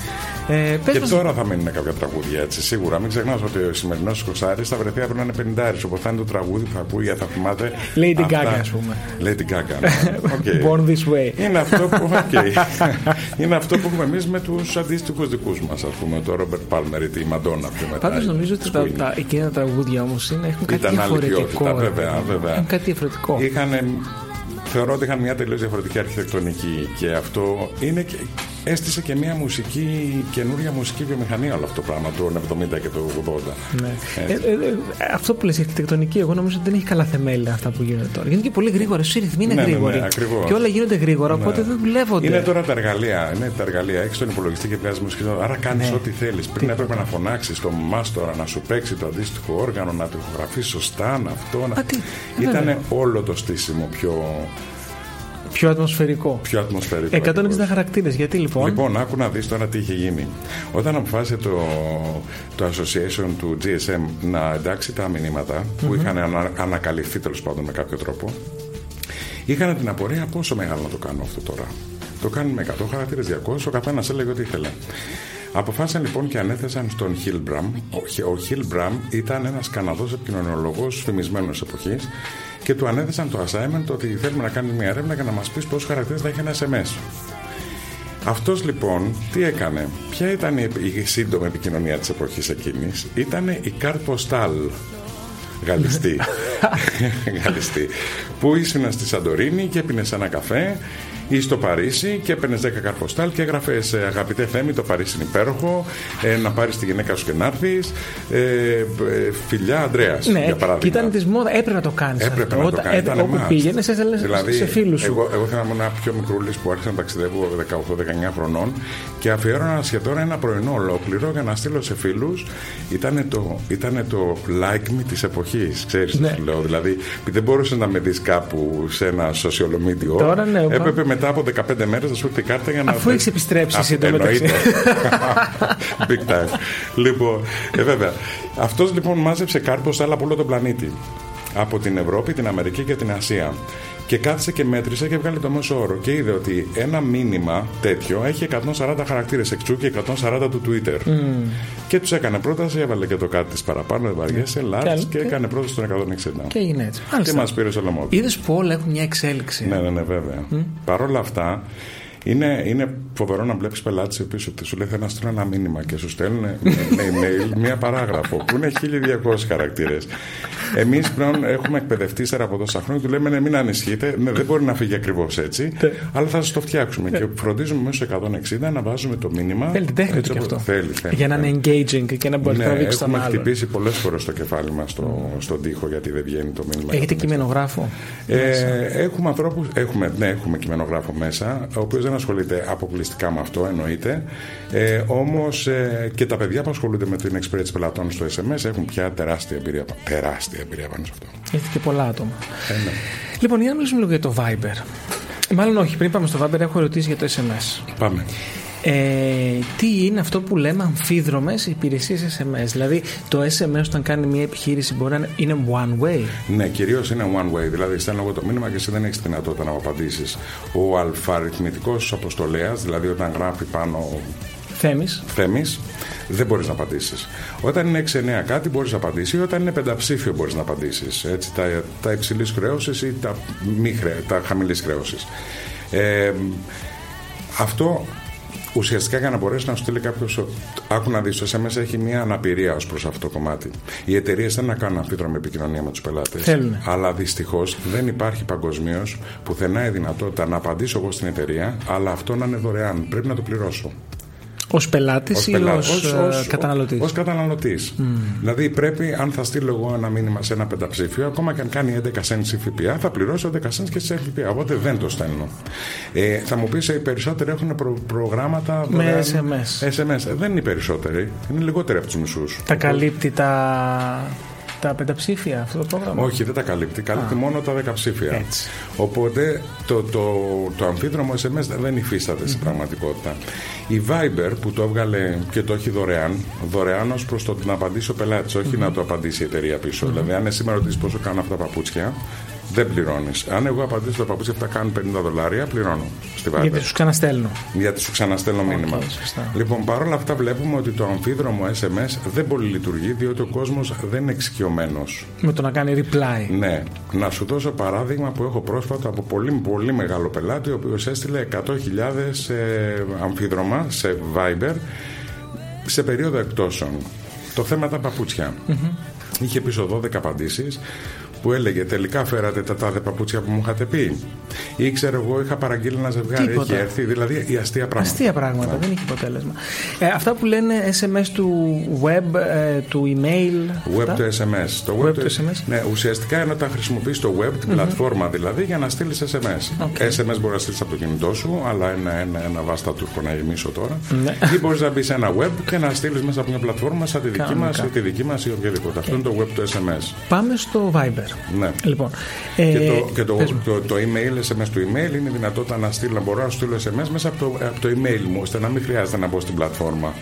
Ε, πες Και μας- τώρα θα μείνουν κάποια τραγούδια έτσι, σίγουρα. Μην ξεχνάς ότι ο σημερινός Κοστάρη θα βρεθεί αύριο να είναι 50 Οπότε θα είναι το τραγούδι που θα ακούει, θα θυμάται. Lady αυτά. Gaga, ας πούμε. Lady Gaga. ναι. Οκ. Born this way. Είναι αυτό που, οκ. είναι αυτό που έχουμε εμείς με τους αντίστοιχους δικούς μας, ας πούμε. Το Ρόμπερτ Πάλμερ ή τη Μαντόνα πιο μετά. Πάντως νομίζω ότι της τα, Queen. τα, εκείνα τα τραγούδια όμως έχουν κάτι Ήταν άλλη διαφορετικό. ποιότητα, ρε βέβαια, παιδί. βέβαια. Έχουν κάτι διαφορετικό. Είχαν, θεωρώ ότι είχαν μια τελείως διαφορετική αρχιτεκτονική και αυτό είναι και, έστησε και μια μουσική, καινούρια μουσική βιομηχανία όλο αυτό το πράγμα του 70 και του 80. Ναι. Ε, Έτσι. ε, ε, αυτό που λες η αρχιτεκτονική, εγώ νομίζω ότι δεν έχει καλά θεμέλια αυτά που γίνονται τώρα. Γίνονται και πολύ γρήγορα. Οι ρυθμοί είναι Ναι, ναι, ναι, γρήγοροι. ακριβώς. και όλα γίνονται γρήγορα, οπότε δεν δουλεύονται. Είναι τώρα τα εργαλεία. Είναι τα εργαλεία. Έχεις τον υπολογιστή και βγάζεις μουσική. Άρα κάνεις Ναι. ό,τι θέλεις. Πριν έπρεπε να φωνάξεις τον μάστορα να σου παίξει το αντίστοιχο όργανο, να το ηχογραφεί σωστά, να αυτό. Να... Α, τι, Ήταν βέβαια. όλο το στήσιμο πιο, Πιο ατμοσφαιρικό. πιο ατμοσφαιρικό. 160 ακριβώς. χαρακτήρες. Γιατί λοιπόν; Λοιπόν, άκου να δεις τώρα τι είχε γίνει. Όταν αποφάσισε το, το Association του GSM να εντάξει τα μηνύματα που είχαν ανα, ανακαλυφθεί τέλος πάντων με κάποιο τρόπο, είχαν την απορία πόσο μεγάλο να το κάνω αυτό τώρα. Το κάνουν με 100 χαρακτήρες 200, ο καθένας έλεγε ό,τι ήθελε. Αποφάσισαν λοιπόν και ανέθεσαν στον Χιλμπραμ. Ο, Χι- ο Χιλμπραμ ήταν ένας Καναδός επικοινωνιολόγος φημισμένος εποχής και του ανέθεσαν το assignment ότι θέλουμε να κάνουμε μια έρευνα για να μας πεις πόσους χαρακτήρες θα έχει ένα SMS. Αυτός λοιπόν τι έκανε, ποια ήταν η, η σύντομη επικοινωνία της εποχής εκείνης, ήταν η κάρτ ποστάλ γαλλιστή. γαλλιστή. Που ήσουν στη Σαντορίνη και έπινε ένα καφέ ή στο Παρίσι και έπαιρνες 10 καρποστάλ και έγραφες Αγαπητέ Θέμη, το Παρίσι είναι υπέροχο. Ε, να πάρεις τη γυναίκα σου και να έρθεις. Ε, ε, φιλιά Αντρέα. Ναι, για και παράδειγμα. ήταν της μόδα. Έπρεπε να το κάνεις. Έπρεπε να το κάνει. Ήταν όπου must. πήγαινες, έστελνες δηλαδή, σε φίλους σου. Εγώ, εγώ θυμάμαι ένα πιο μικρούλη που άρχισα να ταξιδεύω 18-19 χρονών και αφιέρωνα σχεδόν ένα πρωινό ολόκληρο για να στείλω σε φίλους. Ήταν το, ήτανε το like me της εποχής. Ξέρεις τι Ναι. σου λέω. Δηλαδή, δεν μπορούσες να με δεις κάπου σε ένα social media. Τώρα, ναι, οπα. Έπρεπε μετά από 15 μέρες να σου έρθει η κάρτα για να. Αφού έχεις επιστρέψει εσύ Αφού- εντωμεταξύ. εννοείται. Big time. Λοιπόν, ε, βέβαια. Αυτός λοιπόν μάζεψε κάρπος άλλα από όλο τον πλανήτη. Από την Ευρώπη, την Αμερική και την Ασία. Και κάθισε και μέτρησε και βγάλε το μέσο όρο. Και είδε ότι ένα μήνυμα τέτοιο έχει 140 χαρακτήρες εξού και 140 του Twitter. Και τους έκανε πρόταση, έβαλε και το κάτι της παραπάνω, δεν βαριέσαι, Και large άλλο. και έκανε πρόταση στον 160. Και έγινε έτσι. Και μας πήρε στο λαιμό. του. Είδες που όλα έχουν μια εξέλιξη. Ναι, ναι, ναι, βέβαια. Παρ' όλα αυτά, είναι, είναι φοβερό να βλέπεις πελάτη οι οποίοι σου, σου λέει: Θέλω να στείλω ένα μήνυμα και σου στέλνουν με με email μία παράγραφο που είναι 1200 χαρακτήρες. Εμείς πλέον έχουμε εκπαιδευτεί ύστερα από τόσα χρόνια και του λέμε: Ναι, μην ανησυχείτε, ναι, δεν μπορεί να φύγει ακριβώς έτσι, Ναι. αλλά θα σας το φτιάξουμε. Και φροντίζουμε μέσα στο 160 να βάζουμε το μήνυμα. Θέλει την τέχνη έτσι του κι όπως- αυτό. Θέλει, θέλει. Για να είναι θέλει. engaging και να μπορεί Ναι, να τραβήξει τον έχουμε άλλον. χτυπήσει πολλές φορές το κεφάλι μας στο, στον τοίχο γιατί δεν βγαίνει το μήνυμα. Έχετε 160. κειμενογράφο. Ε, έχουμε ανθρώπους, έχουμε, ναι, έχουμε κειμενογράφο μέσα, ο οποίος δεν ασχολείται αποκλειστικά με αυτό, εννοείται. Ε, Όμως ε, και τα παιδιά που ασχολούνται με την εξυπηρέτηση πελατών στο SMS έχουν πια τεράστια εμπειρία, τεράστια εμπειρία πάνω σε αυτό. Έχετε και πολλά άτομα. Ε, ναι. Λοιπόν, για να μιλήσουμε λίγο για το Viber. Μάλλον όχι, πριν πάμε στο Viber, έχω ερωτήσει για το SMS. Πάμε. Ε, τι είναι αυτό που λέμε αμφίδρομες υπηρεσίες SMS. Δηλαδή, το SMS όταν κάνει μια επιχείρηση μπορεί να είναι one way. Ναι, κυρίως είναι one way. Δηλαδή, στέλνω εγώ το μήνυμα και εσύ δεν έχεις δυνατότητα να μου απαντήσεις. Ο αλφαριθμητικός αποστολέας, δηλαδή όταν γράφει πάνω Θέμης. Θέμης, δεν μπορείς να απαντήσεις. Όταν είναι 6-9 κάτι μπορείς να απαντήσεις, ή όταν είναι πενταψήφιο μπορείς να απαντήσεις. Τα, τα υψηλής χρέωση ή τα, μη χρέ, τα χαμηλής χρέωση. Ε, αυτό ουσιαστικά για να μπορέσει να σου στείλει κάποιος. Άκου να δεις, το SMS έχει μια αναπηρία ως προς αυτό το κομμάτι. Οι εταιρείες θέλουν να κάνουν αμφίδρομη επικοινωνία με τους πελάτες. Θέλουνε. Αλλά δυστυχώς δεν υπάρχει παγκοσμίως πουθενά η δυνατότητα να απαντήσω εγώ στην εταιρεία, αλλά αυτό να είναι δωρεάν. Πρέπει να το πληρώσω. Ω πελάτης ή πελά- ως ως- ως- καταναλωτής; Ως καταναλωτής. Δηλαδή πρέπει, αν θα στείλω εγώ ένα μήνυμα σε ένα πενταψήφιο, ακόμα και αν κάνει 11 cents η ΦΠΑ, θα πληρώσω 11 cents και σε ΦΠΑ. Οπότε δεν το στέλνω. Ε, θα μου πεις, οι περισσότεροι έχουν προ- προγράμματα Με δωρεάν- SMS. SMS. Ε, Δεν είναι οι περισσότεροι. Είναι λιγότεροι από τους μισούς. Τα καλύπτει τα, τα πενταψήφια αυτό το πρόγραμμα; Όχι, δεν τα καλύπτει. Καλύπτει μόνο τα δεκαψήφια. Έτσι. Οπότε το, το, το αμφίδρομο SMS δεν υφίσταται στην πραγματικότητα. Η Viber που το έβγαλε και το έχει δωρεάν, δωρεάν ως προς το να απαντήσει ο πελάτης, όχι να το απαντήσει η εταιρεία πίσω. Δηλαδή, αν εσύ με ρωτήσεις πόσο κάνουν αυτά τα παπούτσια, δεν πληρώνεις. Αν εγώ απαντήσω τα παπούτσια αυτά κάνουν 50 δολάρια, πληρώνω στη Viber. Γιατί σου ξαναστέλνω. Γιατί σου ξαναστέλνω μήνυμα. σωστά. Λοιπόν, παρόλα αυτά βλέπουμε ότι το αμφίδρομο SMS δεν πολύ λειτουργεί διότι ο κόσμος δεν είναι εξοικειωμένος. Με το να κάνει reply. Ναι, να σου δώσω παράδειγμα που έχω πρόσφατα από πολύ, πολύ μεγάλο πελάτη ο οποίος έστειλε 100.000 ε, αμφίδρομα σε Viber σε περίοδο εκτόσεων. Το θέμα ήταν παπούτσια. Είχε πίσω 12 απαντήσεις που έλεγε τελικά φέρατε τα τάδε παπούτσια που μου είχατε πει ή ξέρω εγώ είχα παραγγείλει ένα ζευγάρι Τίποτα. έχει έρθει δηλαδή η αστεία πράγματα Αστεία πράγματα, δεν έχει αποτέλεσμα. Ε, αυτά που λένε SMS του web, ε, του email. Web αυτά. to SMS. Το Web web, to SMS. Ναι, ουσιαστικά είναι όταν χρησιμοποιείς το web, την πλατφόρμα δηλαδή, για να στείλεις SMS. OK. SMS μπορεί να στείλεις από το κινητό σου, αλλά ένα, ένα, ένα βάστα Τούρκο να γεμίσω τώρα. Ναι. Ή μπορείς να μπεις σε ένα web και να στείλεις μέσα από μια πλατφόρμα σαν τη δική μας Κανονικά. τη δική μας ή οποιαδήποτε. Αυτό είναι το web to SMS. Πάμε στο Viber. Ναι. Λοιπόν, ε, Και, το, και το, πες μου. το, το email, SMS του email είναι η δυνατότητα να στείλω, να μπορώ να στείλω SMS μέσα από το, από το email μου, ώστε να μην χρειάζεται να μπω στην πλατφορμα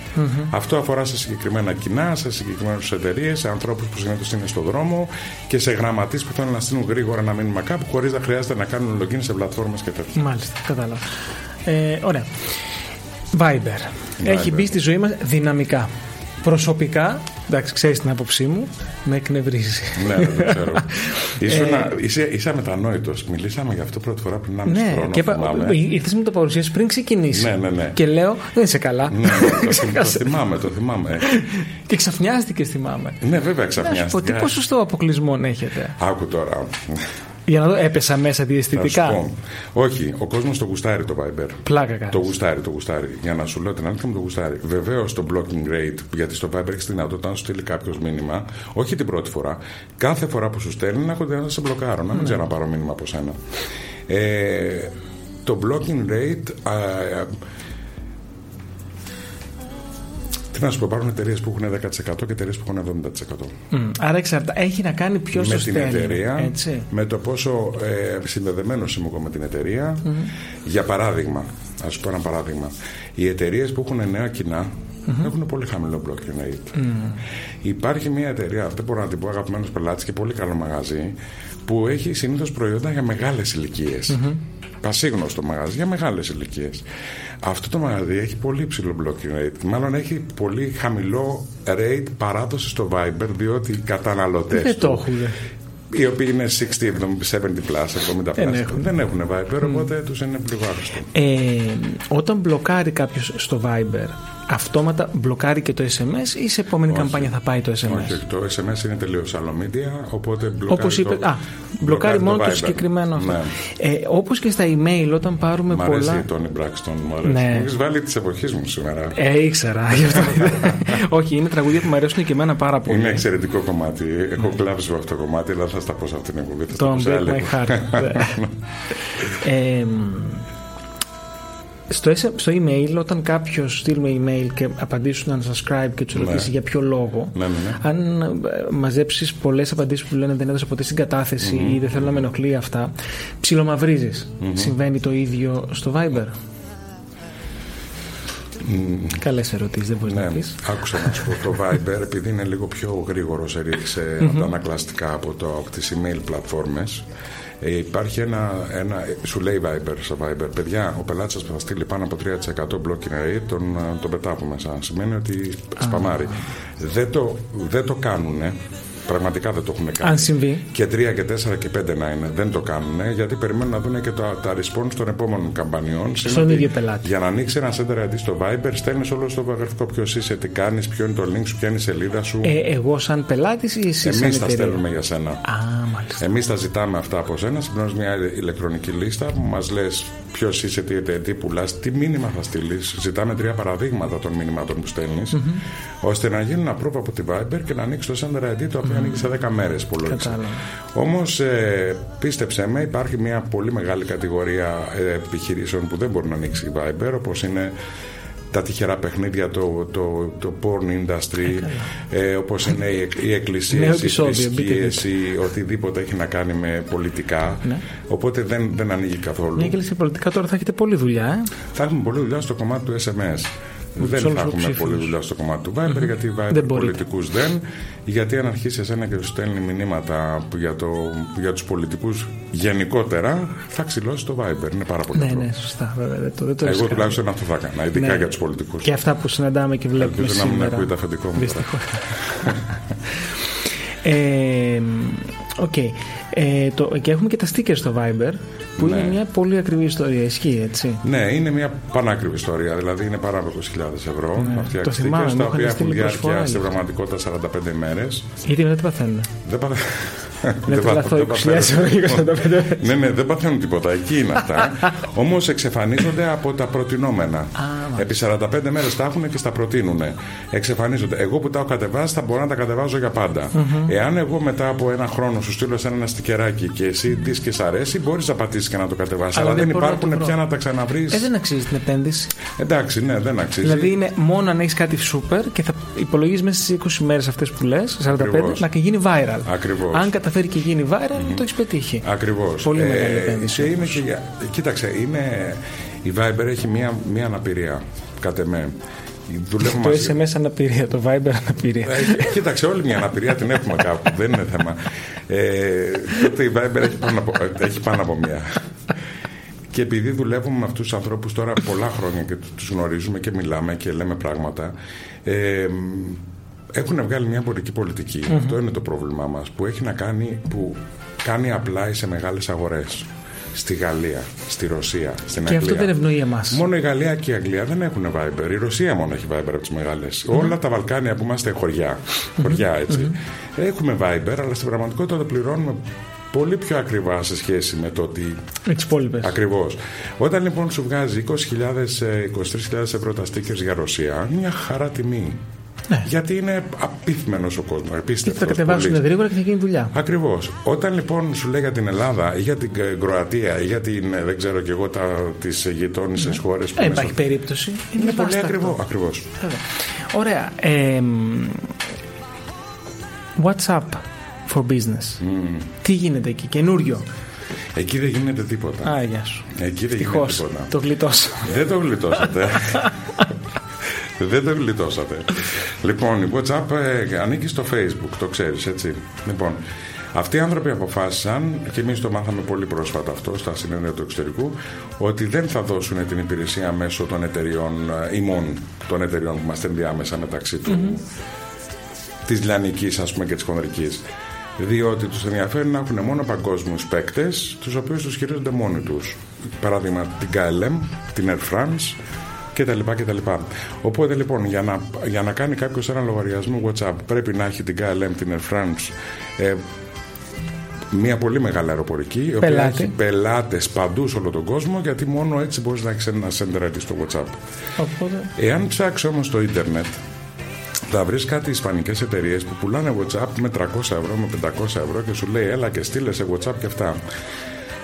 Αυτό αφορά σε συγκεκριμένα κοινά, σε συγκεκριμένες εταιρείες, σε ανθρώπους που συνήθως είναι στον δρόμο και σε γραμματείς που θέλουν να στείλουν γρήγορα ένα μήνυμα κάπου χωρίς να χρειάζεται να κάνουν login σε πλατφόρμες και τέτοια. Μάλιστα, κατάλαβα. Ε, ωραία. Viber. Έχει μπει στη ζωή μας δυναμικά. Προσωπικά, εντάξει, ξέρεις την άποψή μου, με εκνευρίζει. ναι, δεν ξέρω. Ήσουνα, είσαι, είσαι αμετανόητος. Μιλήσαμε γι' αυτό πρώτη φορά πριν 1,5 ναι, χρόνο. και θυμάμαι. ήρθες μου το παρουσίαση πριν ξεκινήσει. Ναι, ναι, ναι. Και λέω, δεν είσαι καλά. Ναι, το, θυμ- το Ξέχασα. θυμάμαι, το θυμάμαι. και ξαφνιάστηκες, θυμάμαι. Ναι, βέβαια Να σου πω, τι ξαφνιάστηκα. ποσοστό αποκλεισμών έχετε; Άκου τώρα. Για να δω, έπεσα μέσα Θα σου διαισθητικά. πω. Όχι, ο κόσμος το γουστάρει το Viber. Πλάκα κάνεις. Το γουστάρει, το γουστάρει. Για να σου λέω την αλήθεια μου, το γουστάρει. Βεβαίως το blocking rate, γιατί στο Viber έχεις δυνατότητα να σου στείλει κάποιος μήνυμα, όχι την πρώτη φορά, κάθε φορά που σου στέλνει να έχω δυνατότητα να σε μπλοκάρω, να μην ξέρω να πάρω μήνυμα από σένα. Ε, το blocking rate. α, α, τι να σου πω, υπάρχουν εταιρείες που έχουν 10% και εταιρείες που έχουν 70%. Μμ, Άρα εξαρτά... έχει να κάνει ποιο με το την στέλνει. εταιρεία, Έτσι. με το πόσο ε, συνδεδεμένο είμαι εγώ με την εταιρεια Για παράδειγμα, ας σου πω ένα παράδειγμα. Οι εταιρείες που έχουν νέα κοινά έχουν πολύ χαμηλό blocking rate. Υπάρχει μια εταιρεία, δεν μπορώ να την πω αγαπημένος πελάτης και πολύ καλό μαγαζί, που έχει συνήθως προϊόντα για μεγάλες ηλικίες. Πασίγνωστο μαγαζί για μεγάλες ηλικίες. Αυτό το μαγαζί έχει πολύ ψηλό blocking rate. Μάλλον έχει πολύ χαμηλό rate παράδοση στο Viber, διότι οι καταναλωτές. Δεν το έχουν. Οι οποίοι είναι 60, 70 plus, 70 plus. Δεν έχουν. Δεν έχουν Viber, οπότε τους είναι λίγο άχρηστο. Ε, όταν μπλοκάρει κάποιος στο Viber, αυτόματα μπλοκάρει και το SMS ή σε επόμενη καμπάνια θα πάει το SMS. Όχι, όχι, το SMS είναι τελείως άλλο media, οπότε μπλοκάρει. Όπως είπε. το, Α, μπλοκάρει μόνο το Viber. συγκεκριμένο αυτό. Ναι. Ε, Όπως και στα email, όταν πάρουμε Μ' αρέσει πολλά. η Τόνι Μπράξτον, μου αρέσει. Ναι. Μου έχεις βάλει τη εποχή μου σήμερα. Ε, ήξερα. γι' αυτό. Όχι, είναι τραγούδια που μου αρέσουν και εμένα πάρα πολύ. Είναι εξαιρετικό κομμάτι. Έχω κλάψει από αυτό το κομμάτι, αλλά θα στα πω σε αυτήν την εκπομπή. θα στα Το πω σε Break άλλη My εκπομπή. Heart. ε, στο, S- στο email, όταν κάποιος στείλουμε email και απαντήσουν ένα subscribe και τους ρωτήσει για ποιο λόγο, Ναι, ναι, ναι. αν ε, μαζέψεις πολλές απαντήσεις που λένε δεν έδωσα ποτέ συγκατάθεση ή δεν θέλω να με ενοχλεί αυτά, ψιλομαυρίζεις. Συμβαίνει το ίδιο στο Viber; Καλές ερωτήσεις, δεν μπορείς Ναι, να πεις. άκουσα να σου πω. Το Viber, επειδή είναι λίγο πιο γρήγορος σε ρίξε από τα ανακλαστικά από, το, από τις email πλατφόρμες, ε, υπάρχει ένα, ένα, σου λέει Viber στο Viber, παιδιά, ο πελάτης σας που θα στείλει πάνω από 3% blocking rate, τον, ε, τον πετάω από μέσα. Σημαίνει ότι σπαμάρει. Δεν το, δεν το κάνουνε Πραγματικά δεν το έχουν κάνει. Αν συμβεί. Και 3 και 4 και 5 να είναι. Δεν το κάνουν γιατί περιμένουν να δουν και τα, τα response των επόμενων καμπανιών. Στον ίδιο πελάτη. Για να ανοίξει ένα center ID στο Viber, στέλνεις όλο στο βιογραφικό ποιος είσαι, τι κάνεις, ποιο είναι το link σου, ποια είναι η σελίδα σου. Ε, εγώ σαν πελάτης ή εσύ σαν Εμεί τα εταιρεία; στέλνουμε για σένα. Α, μάλιστα. Εμείς τα ζητάμε αυτά από σένα, συμπληρώνει μια ηλεκτρονική λίστα που μας λες ποιος είσαι, τι, τι, τι πουλάς, τι μήνυμα θα στείλεις. Ζητάμε τρία παραδείγματα των μηνυμάτων που στελνει ώστε να γίνουν approve από τη Viber και να ανοίξει το Sender ID το οποίο ανοίγει σε 10 μέρες που λόγισε. Κατάλαβα. Όμως, ε, πίστεψέ με, υπάρχει μια πολύ μεγάλη κατηγορία ε, επιχειρήσεων που δεν μπορούν να ανοίξει η Viber, όπως είναι τα τυχερά παιχνίδια, το, το, το porn industry, ε, όπως είναι οι, εκ- οι Νέο εκκλησίες, οι επεισόδιο, μπείτε, θρησκείες, ή οτιδήποτε έχει να κάνει με πολιτικά. Ναι. Οπότε δεν, δεν ανοίγει καθόλου. Μια και λες, πολιτικά τώρα θα έχετε πολλή δουλειά, ε. Θα έχουμε πολλή δουλειά στο κομμάτι του SMS. Τους δεν όλους θα έχουμε υποψήφιους. πολλή δουλειά στο κομμάτι του Viber, γιατί η Viber Δεν μπορείτε. πολιτικούς δεν. Γιατί αν αρχίσει εσένα και σου στέλνει μηνύματα που για, το, για τους πολιτικούς γενικότερα, θα ξυλώσει το Viber. Είναι πάρα πολύ Ναι, απλό. ναι, σωστά. Βέβαια, δεν το, δεν το έχεις Εγώ κάνει. τουλάχιστον αυτό θα έκανα, ειδικά Ναι. για τους πολιτικούς. Και αυτά που συναντάμε και βλέπουμε Ελπίζω να μην σήμερα. ακούει το αφεντικό μου. τώρα. Δυστυχώς. ε, Οκ. Ε, το- και έχουμε και τα stickers στο Viber που Ναι. είναι μια πολύ ακριβή ιστορία. Ισχύει, έτσι. Ναι, είναι μια πανάκριβη ιστορία. Δηλαδή είναι πάρα από 20.000 ευρώ. Ναι. Αυτή Το θυμάμαι, stickers, μου τα είχαν οποία έχουν στείλει προσφορά διάρκεια στην γι' αυτό. πραγματικότητα 45 ημέρες. Γιατί μετά τι παθαίνουν. Δεν πα... Να δεν πα- τρελαθώ δεν 20.000 παθαίνουν. ευρώ για 45 Ναι, ναι, δεν παθαίνουν τίποτα. Εκεί είναι αυτά. Όμως εξαφανίζονται από τα προτινόμενα. Επί 45 μέρες τα έχουν και στα προτείνουν. Εξαφανίζονται. Εγώ που τα έχω κατεβάσει θα μπορώ να τα κατεβάζω για πάντα. Εάν εγώ μετά από ένα χρόνο σου στείλω σε ένα στικεράκι και εσύ δει και σ' αρέσει, μπορείς να πατήσεις και να το κατεβάσεις. Αλλά Αλλά, δεν δεν μπορώ να υπάρχουν το βρω. πια να τα ξαναβρεις. Ε, δεν αξίζει την επένδυση. Εντάξει, ναι, δεν αξίζει. Δηλαδή είναι μόνο αν έχεις κάτι σούπερ και θα υπολογίζεις μέσα στις 20 μέρες αυτές που λες, 45, Ακριβώς. να και γίνει viral. Ακριβώς. Αν καταφέρει και γίνει viral, το έχεις πετύχει. Ακριβώς. Πολύ μεγάλη επένδυση Και είναι όμως. και για- Κοίταξε, είναι, η Viber έχει μία, μία αναπηρία. Κατ' εμέ. Δουλεύουμε Το μαζί. SMS αναπηρία, το Viber αναπηρία. Ε, κοίταξε, όλη μια αναπηρία την έχουμε κάπου. δεν είναι θέμα. Ε, τότε η Viber έχει πάνω από, έχει πάνω από μία. Και επειδή δουλεύουμε με αυτούς τους ανθρώπους τώρα πολλά χρόνια και τους γνωρίζουμε και μιλάμε και λέμε πράγματα, ε, έχουν βγάλει μια εμπορική πολιτική. Αυτό είναι το πρόβλημά μας. Που έχει να κάνει, που κάνει απλά σε μεγάλες αγορές. Στη Γαλλία, στη Ρωσία, στην Και Αγγλία. αυτό δεν ευνοεί εμάς. Μόνο η Γαλλία και η Αγγλία δεν έχουν Viber. Η Ρωσία μόνο έχει Viber από τις μεγάλες. Όλα τα Βαλκάνια που είμαστε χωριά. Χωριά, έτσι. Έχουμε Viber, αλλά στην πραγματικότητα το πληρώνουμε πολύ πιο ακριβά σε σχέση με το ότι. Με τις υπόλοιπες. Ακριβώς. Όταν λοιπόν σου βγάζει 20.000, ε, 23.000 ευρώ τα stickers για Ρωσία, μια χαρά τιμή. Ναι. Γιατί είναι απίθμενος ο κόσμος. Και Απίστευτο. θα κατεβάσουν γρήγορα και θα γίνει δουλειά. Ακριβώς. Όταν λοιπόν σου λέει για την Ελλάδα ή για την ε, Κροατία ή για την, ε, δεν ξέρω και εγώ, τις γειτόνισε Ναι. χώρες που Ε, είναι υπάρχει στο- περίπτωση. είναι πολύ βάστακτο. ακριβό. Ακριβώς. Βέβαια. Ωραία. Ε, μ, WhatsApp for business. Τι γίνεται εκεί, καινούριο; Εκεί δεν γίνεται τίποτα. Α, γεια σου. Εκεί δεν Ευτυχώς. γίνεται τίποτα. Το γλιτώσα. Δεν το γλιτώσατε. δεν το γλιτώσατε. λοιπόν, η WhatsApp ε, ανήκει στο Facebook, το ξέρεις έτσι. Λοιπόν, αυτοί οι άνθρωποι αποφάσισαν, και εμείς το μάθαμε πολύ πρόσφατα αυτό στα συνέδρια του εξωτερικού, ότι δεν θα δώσουν την υπηρεσία μέσω των εταιριών, ε, ημών των εταιριών που είμαστε ενδιάμεσα μεταξύ του, της λιανικής ας πούμε και της χονδρικής. Διότι τους ενδιαφέρει να έχουν μόνο παγκόσμιους παίκτες, τους οποίους τους χειρίζονται μόνοι τους. Παράδειγμα την KLM, την Air France και τα λοιπά και τα λοιπά. Οπότε λοιπόν για να, για να κάνει κάποιος ένα λογαριασμό WhatsApp πρέπει να έχει την KLM, την Air France, ε, μια πολύ μεγάλη αεροπορική, η οποία Πελάτη. έχει πελάτες παντού σε όλο τον κόσμο, γιατί μόνο έτσι μπορείς να έχεις ένα sender ID στο WhatsApp. Οπότε. Εάν ψάξεις όμως το ίντερνετ, θα βρεις κάτι ισπανικές εταιρείες που πουλάνε WhatsApp με 300 ευρώ, με 500 ευρώ και σου λέει έλα και στείλε σε WhatsApp και αυτά.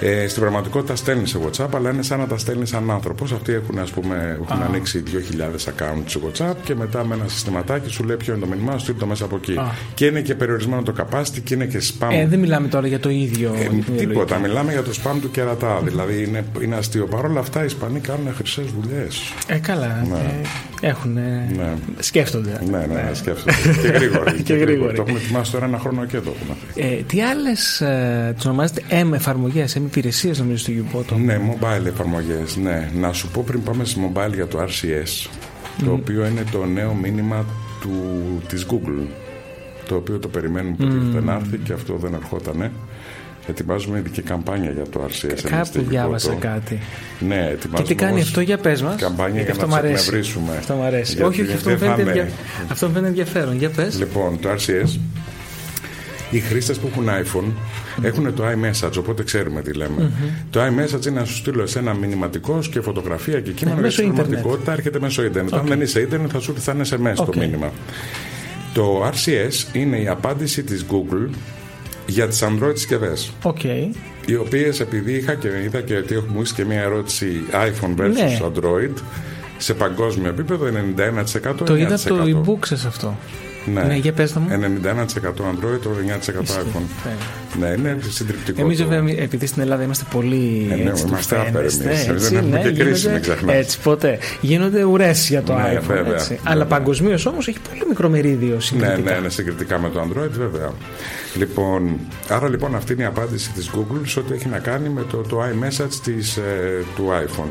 Ε, στην πραγματικότητα στέλνει σε WhatsApp, αλλά είναι σαν να τα στέλνει σαν άνθρωπος. Αυτοί έχουν, ας πούμε, έχουν ανοίξει 2.000 accounts σε WhatsApp και μετά με ένα συστηματάκι σου λέει ποιο είναι το μήνυμά σου, στείλ το μέσα από εκεί. Α. Και είναι και περιορισμένο το capacity και είναι και spam. Ε, δεν μιλάμε τώρα για το ίδιο. Ε, για την ίδια τίποτα, λογική. μιλάμε για το spam του κερατά. Δηλαδή είναι, είναι αστείο. Παρ' όλα αυτά οι Ισπανοί κάνουν χρυσές δουλειές. Ε, καλά. Ε, έχουν. Ναι. Σκέφτονται. Ναι, ναι, ναι, σκέφτομαι. και γρήγοροι. Και γρήγοροι. Το έχουμε ετοιμάσει τώρα ένα χρόνο και το έχουμε. Ε, τι άλλες. Ε, τις ονομάζετε M εφαρμογές, M υπηρεσίες νομίζω στο Γιουμπότο. Ναι, mobile εφαρμογές. Ναι. Να σου πω πριν πάμε στη mobile για το RCS, το οποίο είναι το νέο μήνυμα του, της Google. το οποίο το περιμένουμε mm. να έρθει και αυτό δεν ερχότανε. Ετοιμάζουμε ειδική καμπάνια για το RCS. Κάπου διάβασα κάτι. Ναι, ετοιμάζουμε. Και τι κάνει αυτό για πες μας. Καμπάνια για να το εκνευρίσουμε. Αυτό μου αρέσει. όχι, όχι, αυτό μου φαίνεται, αυτό φαίνεται ενδιαφέρον. Για πες. Λοιπόν, το RCS, οι χρήστες που έχουν iPhone έχουν το iMessage, οπότε ξέρουμε τι λέμε. Το iMessage είναι να σου στείλω ένα μηνυματικό και φωτογραφία και κείμενο για την πραγματικότητα έρχεται μέσω Ιντερνετ. Αν δεν είσαι Ιντερνετ, θα σου έρθει θα SMS okay. το μήνυμα. Το RCS είναι η απάντηση της Google για τις Android συσκευές. Okay. Οι οποίες επειδή είχα και είδα και ότι έχουμε και μια ερώτηση iPhone versus ναι. Android σε παγκόσμιο επίπεδο 91% Το είδα το e-book σε αυτό. Ναι, ναι για πες μου. 91% Android, το 9% iPhone. Ναι, είναι συντριπτικό. Εμείς βέβαια, επειδή στην Ελλάδα είμαστε πολύ. Ε, ναι, έτσι, είμαστε άπεροι εμείς. Δεν έχουμε ναι, και κρίση, μην ξεχνάτε. Έτσι, ποτέ. Γίνονται ουρές για το ναι, iPhone. Βέβαια, έτσι. Βέβαια. Αλλά παγκοσμίως όμως έχει πολύ μικρό μερίδιο συγκριτικά. Ναι, ναι, ναι, συγκριτικά με το Android, βέβαια. Λοιπόν, άρα λοιπόν αυτή είναι η απάντηση της Google σε ό,τι έχει να κάνει με το, το iMessage της, ε, του iPhone.